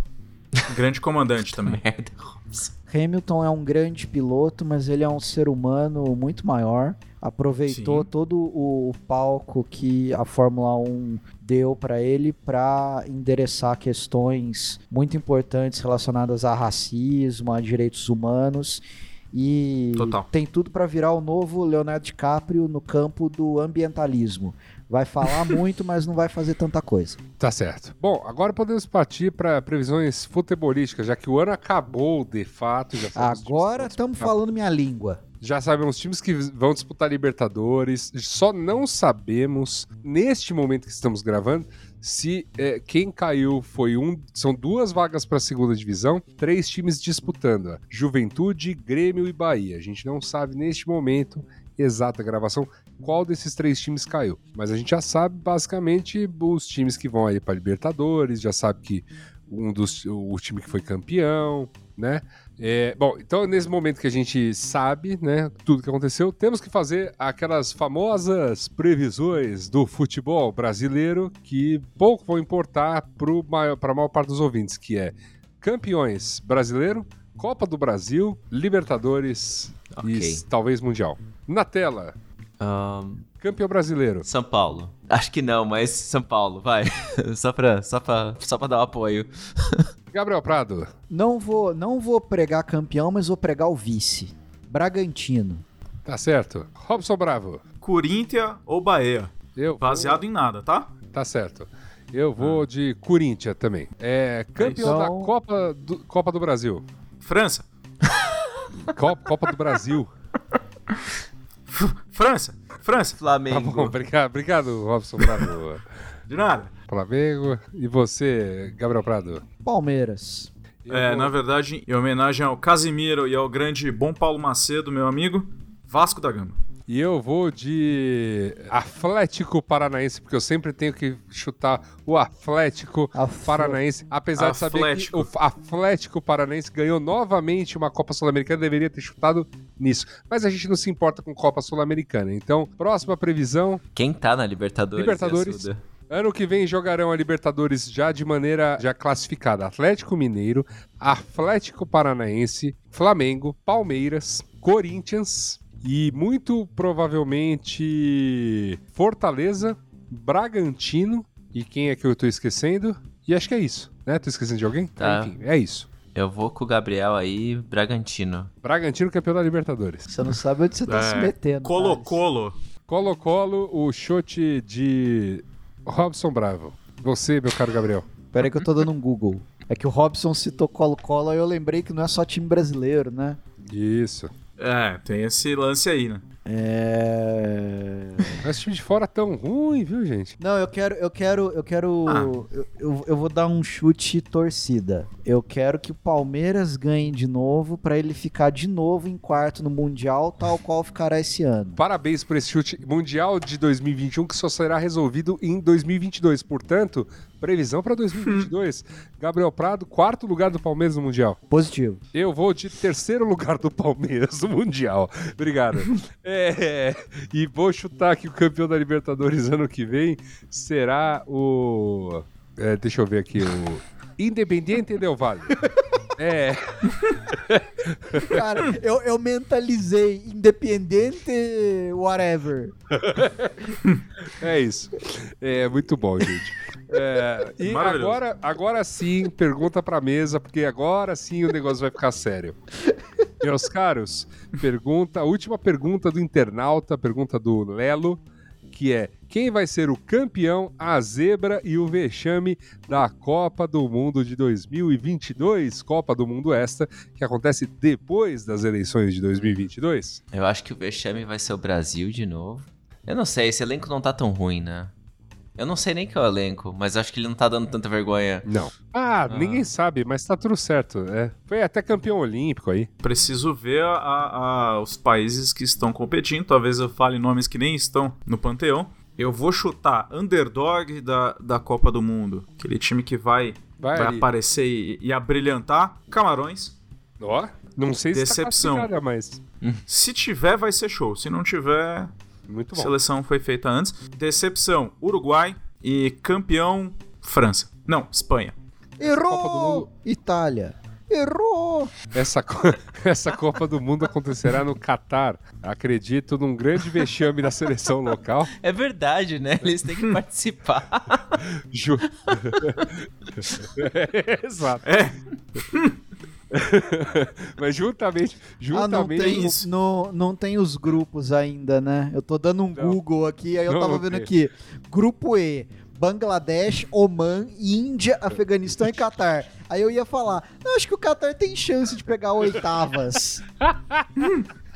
[SPEAKER 5] Grande comandante <laughs> também.
[SPEAKER 3] Merda, Robson.
[SPEAKER 2] Hamilton é um grande piloto, mas ele é um ser humano muito maior. Aproveitou
[SPEAKER 5] Sim.
[SPEAKER 2] todo o palco que a Fórmula 1 deu para ele para endereçar questões muito importantes relacionadas a racismo, a direitos humanos. E
[SPEAKER 5] Total.
[SPEAKER 2] tem tudo para virar o novo Leonardo DiCaprio no campo do ambientalismo. Vai falar muito, mas não vai fazer tanta coisa.
[SPEAKER 1] Tá certo. Bom, agora podemos partir para previsões futebolísticas, já que o ano acabou de fato.
[SPEAKER 2] Agora estamos falando minha língua.
[SPEAKER 1] Já sabemos os times que vão disputar Libertadores. Só não sabemos, neste momento que estamos gravando, se é, quem caiu foi um. São duas vagas para a segunda divisão, três times disputando: Juventude, Grêmio e Bahia. A gente não sabe neste momento exata gravação qual desses três times caiu. Mas a gente já sabe basicamente os times que vão aí para Libertadores, já sabe que um dos o time que foi campeão, né? É, bom, então nesse momento que a gente sabe, né, tudo que aconteceu, temos que fazer aquelas famosas previsões do futebol brasileiro que pouco vão importar para a maior parte dos ouvintes, que é campeões brasileiro, Copa do Brasil, Libertadores
[SPEAKER 3] Ok.
[SPEAKER 1] e talvez Mundial. Na tela,
[SPEAKER 3] Ahn,
[SPEAKER 1] campeão brasileiro.
[SPEAKER 3] São Paulo. Acho que não, mas São Paulo, vai. <laughs> só, pra, só, pra, só pra dar um apoio. <laughs>
[SPEAKER 1] Gabriel Prado.
[SPEAKER 2] Não vou, não vou pregar campeão, mas vou pregar o vice. Bragantino.
[SPEAKER 1] Tá certo. Robson Bravo.
[SPEAKER 5] Corinthians ou Bahia?
[SPEAKER 1] Eu
[SPEAKER 5] Baseado em nada, tá?
[SPEAKER 1] Tá certo. Eu vou de Corinthians também. É campeão
[SPEAKER 2] Então-
[SPEAKER 1] da Copa do, Copa do Brasil.
[SPEAKER 5] França.
[SPEAKER 1] Copa, Copa do Brasil. <laughs>
[SPEAKER 5] França. França.
[SPEAKER 1] Tá
[SPEAKER 3] Flamengo.
[SPEAKER 1] bom, obrigado, obrigado, Robson Bravo.
[SPEAKER 5] De nada.
[SPEAKER 1] Flamengo. E você, Gabriel Prado?
[SPEAKER 2] Palmeiras.
[SPEAKER 5] É,
[SPEAKER 1] vou-
[SPEAKER 5] na verdade, em homenagem ao Casimiro e ao grande bom Paulo Macedo, meu amigo, Vasco da Gama.
[SPEAKER 1] E eu vou de Atlético Paranaense, porque eu sempre tenho que chutar o Atlético
[SPEAKER 2] Atl-
[SPEAKER 1] Paranaense, apesar de saber que o Atlético Paranaense ganhou novamente uma Copa Sul-Americana, deveria ter chutado nisso. Mas a gente não se importa com Copa Sul-Americana. Então, próxima previsão,
[SPEAKER 3] Quem tá na Libertadores?
[SPEAKER 1] Libertadores. Ano que vem jogarão a Libertadores já de maneira já classificada: Atlético Mineiro, Atlético Paranaense, Flamengo, Palmeiras, Corinthians E muito provavelmente Fortaleza, Bragantino e quem é que eu tô esquecendo? E acho que é isso, né? Tô esquecendo de alguém?
[SPEAKER 3] Tá.
[SPEAKER 1] Enfim, é isso.
[SPEAKER 3] Eu vou com o Gabriel aí, Bragantino.
[SPEAKER 1] Bragantino campeão da Libertadores.
[SPEAKER 2] Você não sabe onde você tá
[SPEAKER 5] É,
[SPEAKER 2] se metendo.
[SPEAKER 5] Colo-Colo.
[SPEAKER 1] Colo-Colo, o chute de Robson Bravo. Você, meu caro Gabriel.
[SPEAKER 2] Pera aí que eu tô dando um Google. É que o Robson citou Colo-Colo e eu lembrei que não é só time brasileiro, né?
[SPEAKER 1] Isso.
[SPEAKER 5] É, tem esse lance aí, né?
[SPEAKER 2] É.
[SPEAKER 1] Mas time de fora tão ruim, viu, gente?
[SPEAKER 2] Não, eu quero, eu quero, eu quero.
[SPEAKER 5] Ah.
[SPEAKER 2] Eu, eu, eu vou dar um chute torcida. Eu quero que o Palmeiras ganhe de novo pra ele ficar de novo em quarto no Mundial, tal qual ficará esse ano.
[SPEAKER 1] Parabéns por esse chute mundial de 2021 que só será resolvido em 2022. Portanto, previsão para 2022. <laughs> Gabriel Prado, quarto lugar do Palmeiras no Mundial.
[SPEAKER 2] Positivo.
[SPEAKER 1] Eu vou de terceiro lugar do Palmeiras no Mundial. Obrigado. É, <laughs> <laughs> e vou chutar que o campeão da Libertadores ano que vem será o. é, deixa eu ver aqui, o. Independiente Del Valle. <laughs> É,
[SPEAKER 2] Cara, eu, eu mentalizei independente, whatever.
[SPEAKER 1] é isso. É muito bom, gente. É, e agora, agora sim, pergunta pra mesa, porque agora sim o negócio vai ficar sério. Meus caros, pergunta, a última pergunta do internauta, pergunta do Lelo, que é: quem vai ser o campeão, a zebra e o vexame da Copa do Mundo de 2022? Copa do Mundo esta, que acontece depois das eleições de 2022?
[SPEAKER 3] Eu acho que o vexame vai ser o Brasil de novo. Eu não sei, esse elenco não tá tão ruim, né? Eu não sei nem que é o elenco, mas acho que ele não tá dando tanta vergonha.
[SPEAKER 1] Não. Ah, ninguém sabe, mas tá tudo certo. É. Foi até campeão olímpico aí.
[SPEAKER 5] Preciso ver a- a- os países que estão competindo. Talvez eu fale nomes que nem estão no panteão. Eu vou chutar underdog da, da Copa do Mundo. Aquele time que vai,
[SPEAKER 1] Vai,
[SPEAKER 5] vai aparecer e, e abrilhantar. Camarões.
[SPEAKER 1] Ó, não sei se
[SPEAKER 5] Decepção.
[SPEAKER 1] tá mas
[SPEAKER 5] Se tiver, vai ser show. Se não tiver,
[SPEAKER 1] muito
[SPEAKER 5] a
[SPEAKER 1] bom.
[SPEAKER 5] seleção foi feita antes. Decepção, Uruguai. E campeão, França. Não, Espanha.
[SPEAKER 1] Copa do
[SPEAKER 2] Errou!
[SPEAKER 1] Mundo.
[SPEAKER 2] Itália. Errou!
[SPEAKER 1] Essa, co- <laughs> essa Copa do Mundo acontecerá no Catar. Acredito num grande vexame da seleção local.
[SPEAKER 3] É verdade, né? <laughs> Eles têm que participar.
[SPEAKER 1] Ju... <laughs> Exato.
[SPEAKER 5] É. <laughs>
[SPEAKER 1] Mas juntamente,
[SPEAKER 2] Ah, não
[SPEAKER 1] juntamente
[SPEAKER 2] tem,
[SPEAKER 5] isso.
[SPEAKER 2] não, não tem os grupos ainda, né? Eu tô dando um
[SPEAKER 1] Não.
[SPEAKER 2] Google aqui, aí eu
[SPEAKER 1] Não
[SPEAKER 2] tava vendo aqui. Grupo E, Bangladesh, Oman, Índia, Afeganistão e Catar. Aí eu ia falar, eu acho que o Catar tem chance de pegar oitavas. <laughs>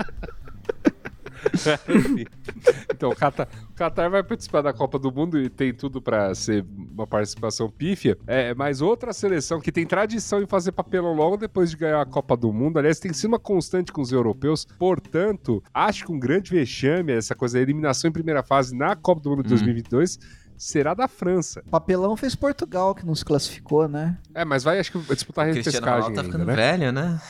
[SPEAKER 1] Então, o Qatar, o Qatar vai participar da Copa do Mundo e tem tudo pra ser uma participação pífia. É, mas outra seleção que tem tradição em fazer papelão logo depois de ganhar a Copa do Mundo, aliás, tem sido uma constante com os europeus. Portanto, acho que um grande vexame, essa coisa da eliminação em primeira fase na Copa do Mundo de 2022, será da França.
[SPEAKER 2] Papelão fez Portugal, que não se classificou, né?
[SPEAKER 1] É, mas vai, acho que, disputar a
[SPEAKER 3] O Cristiano
[SPEAKER 1] repescagem
[SPEAKER 3] Ronaldo tá
[SPEAKER 1] ainda,
[SPEAKER 3] ficando
[SPEAKER 1] né?
[SPEAKER 3] velho, né?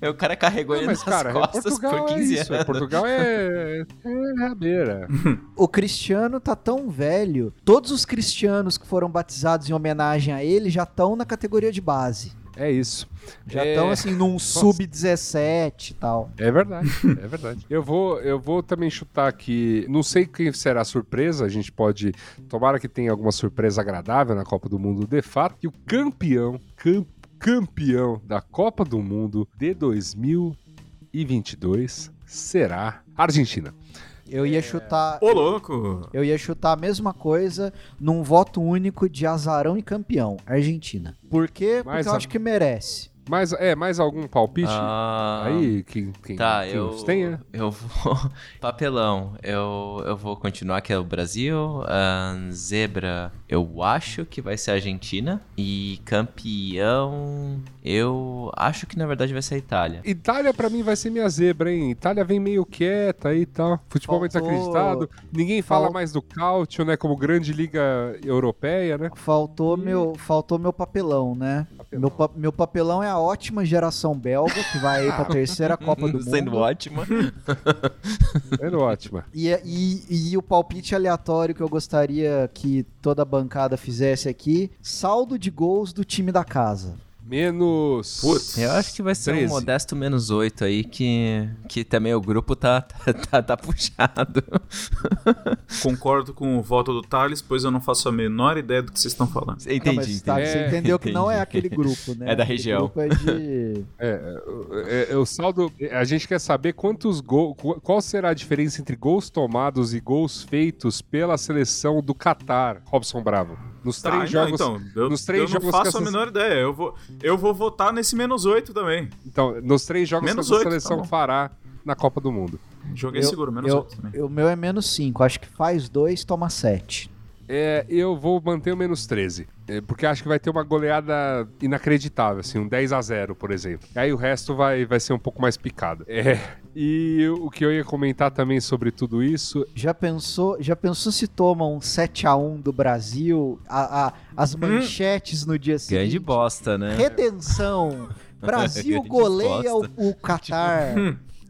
[SPEAKER 3] <laughs> o cara carregou
[SPEAKER 1] Não,
[SPEAKER 3] ele
[SPEAKER 1] mas,
[SPEAKER 3] nas
[SPEAKER 1] cara,
[SPEAKER 3] costas
[SPEAKER 1] Portugal
[SPEAKER 3] por
[SPEAKER 1] é
[SPEAKER 3] 15
[SPEAKER 1] isso.
[SPEAKER 3] anos.
[SPEAKER 1] Portugal é, é rabeira. <laughs>
[SPEAKER 2] O Cristiano tá tão velho, todos os cristianos que foram batizados em homenagem a ele já estão na categoria de base.
[SPEAKER 1] É isso.
[SPEAKER 2] Já
[SPEAKER 1] É,
[SPEAKER 2] estão assim num sub-17 e tal.
[SPEAKER 1] É verdade, é verdade. Eu vou, eu vou também chutar aqui. Não sei quem será a surpresa. A gente pode. Tomara que tenha alguma surpresa agradável na Copa do Mundo de fato. E o campeão, cam- campeão da Copa do Mundo de 2022 será a Argentina.
[SPEAKER 2] Eu ia chutar.
[SPEAKER 5] Ô, louco!
[SPEAKER 2] Eu ia chutar a mesma coisa num voto único de azarão e campeão, Argentina. Por quê? Porque
[SPEAKER 1] Mas
[SPEAKER 2] eu acho que merece.
[SPEAKER 1] Mais, é, mais algum palpite?
[SPEAKER 3] Ah,
[SPEAKER 1] Aí, quem, quem,
[SPEAKER 3] Tá,
[SPEAKER 1] quem
[SPEAKER 3] eu.
[SPEAKER 1] os tenha?
[SPEAKER 3] Eu vou. <laughs> Papelão. Eu, eu vou continuar que é o Brasil. ahn, zebra, eu acho que vai ser a Argentina. E campeão. Eu acho que na verdade vai ser a Itália.
[SPEAKER 1] Itália pra mim vai ser minha zebra, hein? Itália vem meio quieta e tal. Futebol muito
[SPEAKER 2] Faltou-
[SPEAKER 1] desacreditado. Ninguém fala
[SPEAKER 2] Fal-
[SPEAKER 1] mais do Cautio, né? Como grande liga europeia, né?
[SPEAKER 2] Faltou meu, faltou meu papelão, né?
[SPEAKER 1] Papelão.
[SPEAKER 2] Meu, pa- meu papelão é a ótima geração belga, que vai aí pra terceira Copa do <laughs>
[SPEAKER 3] Sendo
[SPEAKER 2] Mundo.
[SPEAKER 3] ótima. <laughs>
[SPEAKER 1] Sendo ótima.
[SPEAKER 2] E, e, e o palpite aleatório que eu gostaria que toda a bancada fizesse aqui: saldo de gols do time da casa.
[SPEAKER 1] Menos.
[SPEAKER 5] Putz.
[SPEAKER 3] Eu acho que vai ser
[SPEAKER 1] 13.
[SPEAKER 3] um modesto menos 8 aí, que, que também o grupo tá, <laughs> tá, tá, tá puxado.
[SPEAKER 5] Concordo com o voto do Thales, pois eu não faço a menor ideia do que vocês estão falando.
[SPEAKER 3] Entendi,
[SPEAKER 2] Não, mas, tá,
[SPEAKER 3] entendi.
[SPEAKER 2] você entendeu que não é
[SPEAKER 3] entendi.
[SPEAKER 2] aquele grupo, né?
[SPEAKER 3] É da
[SPEAKER 2] Aquele
[SPEAKER 3] região.
[SPEAKER 2] grupo é de...
[SPEAKER 1] É, é, é, o saldo. A gente quer saber quantos gols. Qual será a diferença entre gols tomados e gols feitos pela seleção do Qatar, Robson Bravo? Nos
[SPEAKER 5] Tá,
[SPEAKER 1] três
[SPEAKER 5] não,
[SPEAKER 1] jogos.
[SPEAKER 5] então, eu,
[SPEAKER 1] nos três
[SPEAKER 5] eu não
[SPEAKER 1] jogos
[SPEAKER 5] faço
[SPEAKER 1] que
[SPEAKER 5] a
[SPEAKER 1] essas-
[SPEAKER 5] menor ideia. Eu vou, eu vou votar nesse menos 8 também.
[SPEAKER 1] Então, nos três jogos
[SPEAKER 5] Menos
[SPEAKER 1] que essa
[SPEAKER 5] oito, tá
[SPEAKER 1] seleção
[SPEAKER 5] bom.
[SPEAKER 1] fará na Copa do Mundo.
[SPEAKER 5] Joguei
[SPEAKER 2] Eu-
[SPEAKER 5] seguro, menos
[SPEAKER 2] eu-
[SPEAKER 5] 8 também.
[SPEAKER 2] O meu é menos 5. Acho que faz 2, toma 7.
[SPEAKER 1] É, eu vou manter o menos 13. é, porque acho que vai ter uma goleada inacreditável, assim, um 10 a 0 por exemplo. Aí o resto vai, vai ser um pouco mais picado. É, e o que eu ia comentar também sobre tudo isso
[SPEAKER 2] Já pensou, já pensou se toma um 7 a 1 do Brasil, a, a- as manchetes no dia seguinte?
[SPEAKER 3] Grande bosta, né?
[SPEAKER 2] Redenção. <laughs> Brasil goleia o, o Qatar.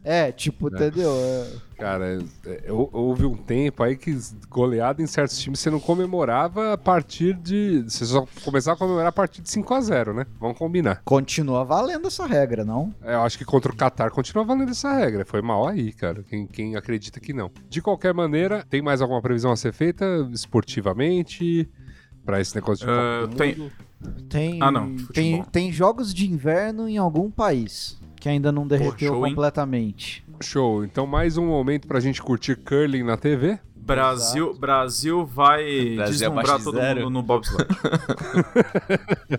[SPEAKER 2] É, tipo, entendeu? É.
[SPEAKER 1] Cara, é, é, houve um tempo aí que goleada em certos times você não comemorava a partir de. Você só começava a comemorar a partir de 5 a 0 né? Vamos combinar.
[SPEAKER 2] Continua valendo essa regra, não?
[SPEAKER 1] É, Eu acho que contra o Qatar continua valendo essa regra. Foi mal aí, cara. Quem, quem acredita que não. De qualquer maneira, tem mais alguma previsão a ser feita esportivamente? Pra esse negócio de do
[SPEAKER 5] tem-?
[SPEAKER 2] Tem,
[SPEAKER 5] Ah, não, futebol.
[SPEAKER 2] tem, tem jogos de inverno em algum país que ainda não derreteu
[SPEAKER 5] show, hein?
[SPEAKER 2] completamente.
[SPEAKER 1] Show. Então, mais um momento pra gente curtir curling na TV.
[SPEAKER 5] Brasil, Brasil vai
[SPEAKER 3] Brasil
[SPEAKER 5] deslumbrar
[SPEAKER 3] abaixo de
[SPEAKER 5] todo
[SPEAKER 3] zero.
[SPEAKER 5] mundo no bobsled. <laughs>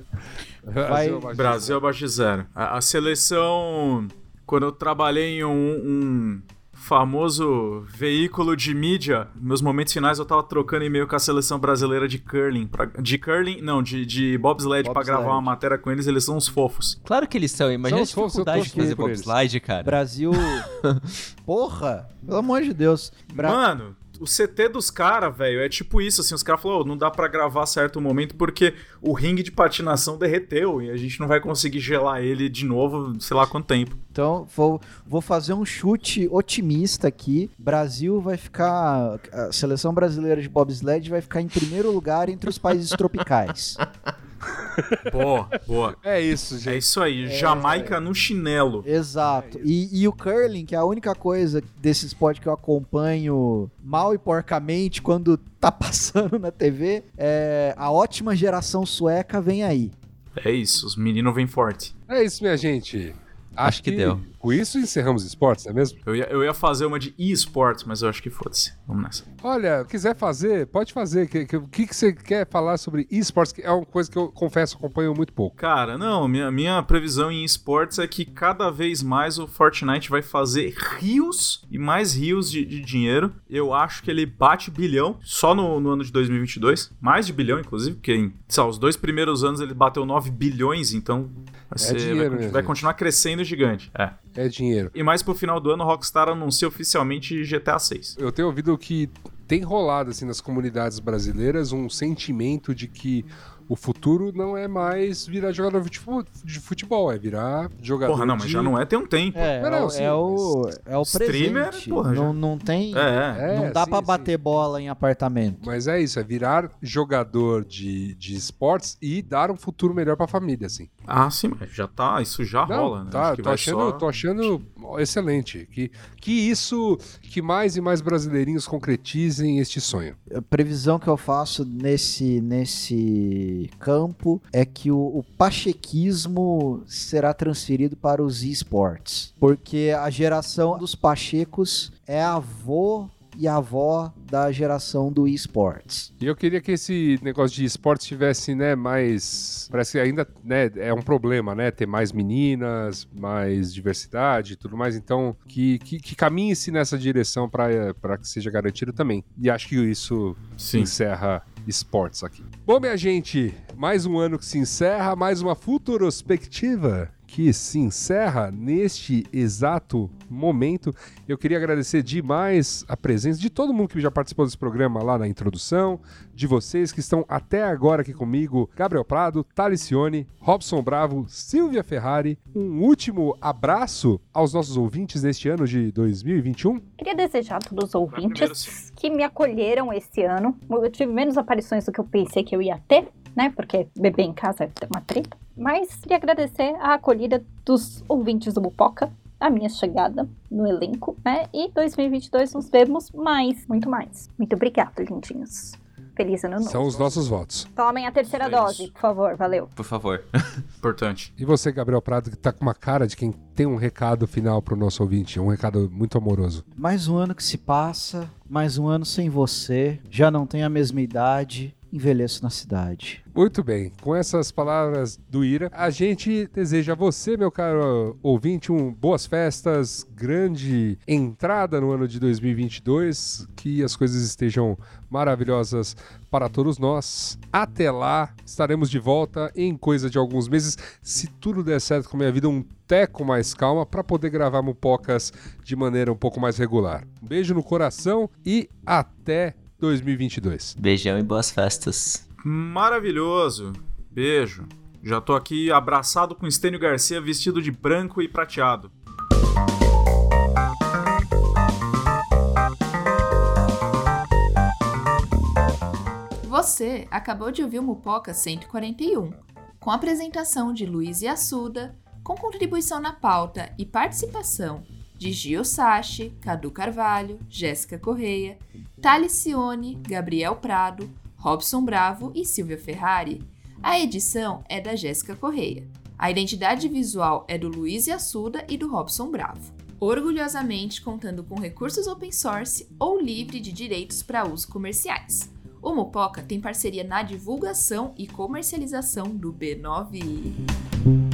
[SPEAKER 2] Vai-
[SPEAKER 5] Brasil abaixo de zero. A, a seleção, quando eu trabalhei em um, um famoso veículo de mídia, meus momentos finais eu tava trocando e-mail com a seleção brasileira de curling. pra- de curling, não, de, de bobsled, pra
[SPEAKER 2] Bobsled.
[SPEAKER 5] gravar uma matéria com eles, eles são uns fofos.
[SPEAKER 3] Claro que eles são. Imagina
[SPEAKER 1] São
[SPEAKER 3] a dificuldade de fazer bobslide, cara.
[SPEAKER 2] Brasil. <laughs> Porra! Pelo amor de Deus. Bra-
[SPEAKER 5] Mano, o CT dos caras, velho, é tipo isso, assim, os caras falaram, "Ô, não dá pra gravar certo momento porque o ringue de patinação derreteu e a gente não vai conseguir gelar ele de novo, sei lá quanto tempo.
[SPEAKER 2] Então, vou, vou fazer um chute otimista aqui. Brasil vai ficar. A seleção brasileira de bobsled vai ficar em primeiro lugar entre os países tropicais. <laughs>
[SPEAKER 5] Boa, boa.
[SPEAKER 1] É isso,
[SPEAKER 5] É
[SPEAKER 1] gente.
[SPEAKER 5] isso aí, Jamaica no chinelo.
[SPEAKER 2] Exato. E, e o curling, que é a única coisa desse esporte que eu acompanho mal e porcamente quando tá <laughs> passando na TV, é a ótima geração sueca vem aí.
[SPEAKER 5] É isso, os meninos vêm forte.
[SPEAKER 1] É isso, minha gente.
[SPEAKER 3] Acho que deu.
[SPEAKER 1] Com isso encerramos esportes, não é mesmo?
[SPEAKER 5] Eu ia, eu ia fazer uma de esportes, mas eu acho que foda-se. Vamos nessa.
[SPEAKER 1] Olha, quiser fazer, pode fazer. O que, que, que você quer falar sobre esportes? Que é uma coisa que eu confesso, acompanho muito pouco.
[SPEAKER 5] Cara, não, minha, minha previsão em esportes é que cada vez mais o Fortnite vai fazer rios e mais rios de, de dinheiro. Eu acho que ele bate bilhão só no, no ano de 2022. Mais de bilhão, inclusive, porque em lá, os dois primeiros anos ele bateu 9 bilhões, então vai, ser-
[SPEAKER 1] dinheiro,
[SPEAKER 5] vai,
[SPEAKER 1] né,
[SPEAKER 5] vai
[SPEAKER 1] gente?
[SPEAKER 5] continuar crescendo gigante. É.
[SPEAKER 1] É dinheiro.
[SPEAKER 5] E mais pro final do ano, a Rockstar anuncia oficialmente GTA 6.
[SPEAKER 1] Eu tenho ouvido que tem rolado assim nas comunidades brasileiras um sentimento de que o futuro não é mais virar jogador de fu- de futebol, é virar jogador
[SPEAKER 5] Porra, não, mas
[SPEAKER 1] de...
[SPEAKER 5] já não é tem um tempo.
[SPEAKER 2] É,
[SPEAKER 1] Não,
[SPEAKER 2] é,
[SPEAKER 1] não,
[SPEAKER 2] o-
[SPEAKER 1] sim,
[SPEAKER 2] é o, é o
[SPEAKER 5] Streamer,
[SPEAKER 2] presente.
[SPEAKER 5] porra,
[SPEAKER 2] não, não tem.
[SPEAKER 5] É,
[SPEAKER 1] É,
[SPEAKER 2] não dá
[SPEAKER 1] sim,
[SPEAKER 2] pra
[SPEAKER 1] sim.
[SPEAKER 2] bater bola em apartamento.
[SPEAKER 1] Mas é isso, é virar jogador de, de esportes e dar um futuro melhor pra família, assim.
[SPEAKER 5] Ah, sim, mas já tá, isso já
[SPEAKER 1] Não,
[SPEAKER 5] rola, né?
[SPEAKER 1] Tá, tô achando,
[SPEAKER 5] só-
[SPEAKER 1] tô achando excelente. Que, que isso, que mais e mais brasileirinhos concretizem este sonho.
[SPEAKER 2] A previsão que eu faço nesse, nesse campo é que o, o pachequismo será transferido para os esportes. Porque a geração dos pachecos é avô e avó da geração do esportes.
[SPEAKER 1] E eu queria que esse negócio de esportes tivesse, né, mais. Parece que ainda né, é um problema, né? Ter mais meninas, mais diversidade e tudo mais. Então, que, que, que caminhe-se nessa direção para que seja garantido também. E acho que isso
[SPEAKER 5] Sim.
[SPEAKER 1] encerra esportes aqui. Bom, minha gente, mais um ano que se encerra, mais uma futurospectiva que se encerra neste exato momento. Eu queria agradecer demais a presença de todo mundo que já participou desse programa lá na introdução, de vocês que estão até agora aqui comigo, Gabriel Prado, Talicione, Robson Bravo, Silvia Ferrari. Um último abraço aos nossos ouvintes neste ano de 2021.
[SPEAKER 8] Queria desejar a todos os
[SPEAKER 5] primeiro,
[SPEAKER 8] ouvintes que me acolheram esse ano. Eu tive menos aparições do que eu pensei que eu ia ter. Né? Porque beber em casa é uma treta. Mas queria agradecer a acolhida dos ouvintes do Mupoca, a minha chegada no elenco, né? E 2022 nos vemos mais, muito mais. Muito obrigada, lindinhos. Feliz ano novo.
[SPEAKER 1] São os nossos votos.
[SPEAKER 8] Tomem a terceira
[SPEAKER 5] É
[SPEAKER 8] dose, por favor. Valeu.
[SPEAKER 3] Por favor. <laughs>
[SPEAKER 5] Importante.
[SPEAKER 1] E você, Gabriel Prado, que tá com uma cara de quem tem um recado final pro nosso ouvinte, um recado muito amoroso.
[SPEAKER 2] Mais um ano que se passa, mais um ano sem você, já não tenho a mesma idade, envelheço na cidade.
[SPEAKER 1] Muito bem, com essas palavras do Ira, a gente deseja a você, meu caro ouvinte, um boas festas, grande entrada no ano de 2022, que as coisas estejam maravilhosas para todos nós. Até lá, estaremos de volta em coisa de alguns meses, se tudo der certo com a minha vida, um teco mais calma para poder gravar mupocas de maneira um pouco mais regular. Um beijo no coração e até 2022.
[SPEAKER 3] Beijão e boas festas.
[SPEAKER 5] Maravilhoso. Beijo. Já tô aqui abraçado com Estênio Garcia vestido de branco e prateado.
[SPEAKER 6] Você acabou de ouvir o Mupoca 141, com a apresentação de Luiz Assuda, com contribuição na pauta e participação de Gio Sachi, Cadu Carvalho, Jéssica Correia, Thales Cione, Gabriel Prado, Robson Bravo e Silvia Ferrari. A edição é da Jéssica Correia. A identidade visual é do Luiz Assuda e do Robson Bravo. Orgulhosamente contando com recursos open source ou livre de direitos para uso comerciais. O Mupoca tem parceria na divulgação e comercialização do B9.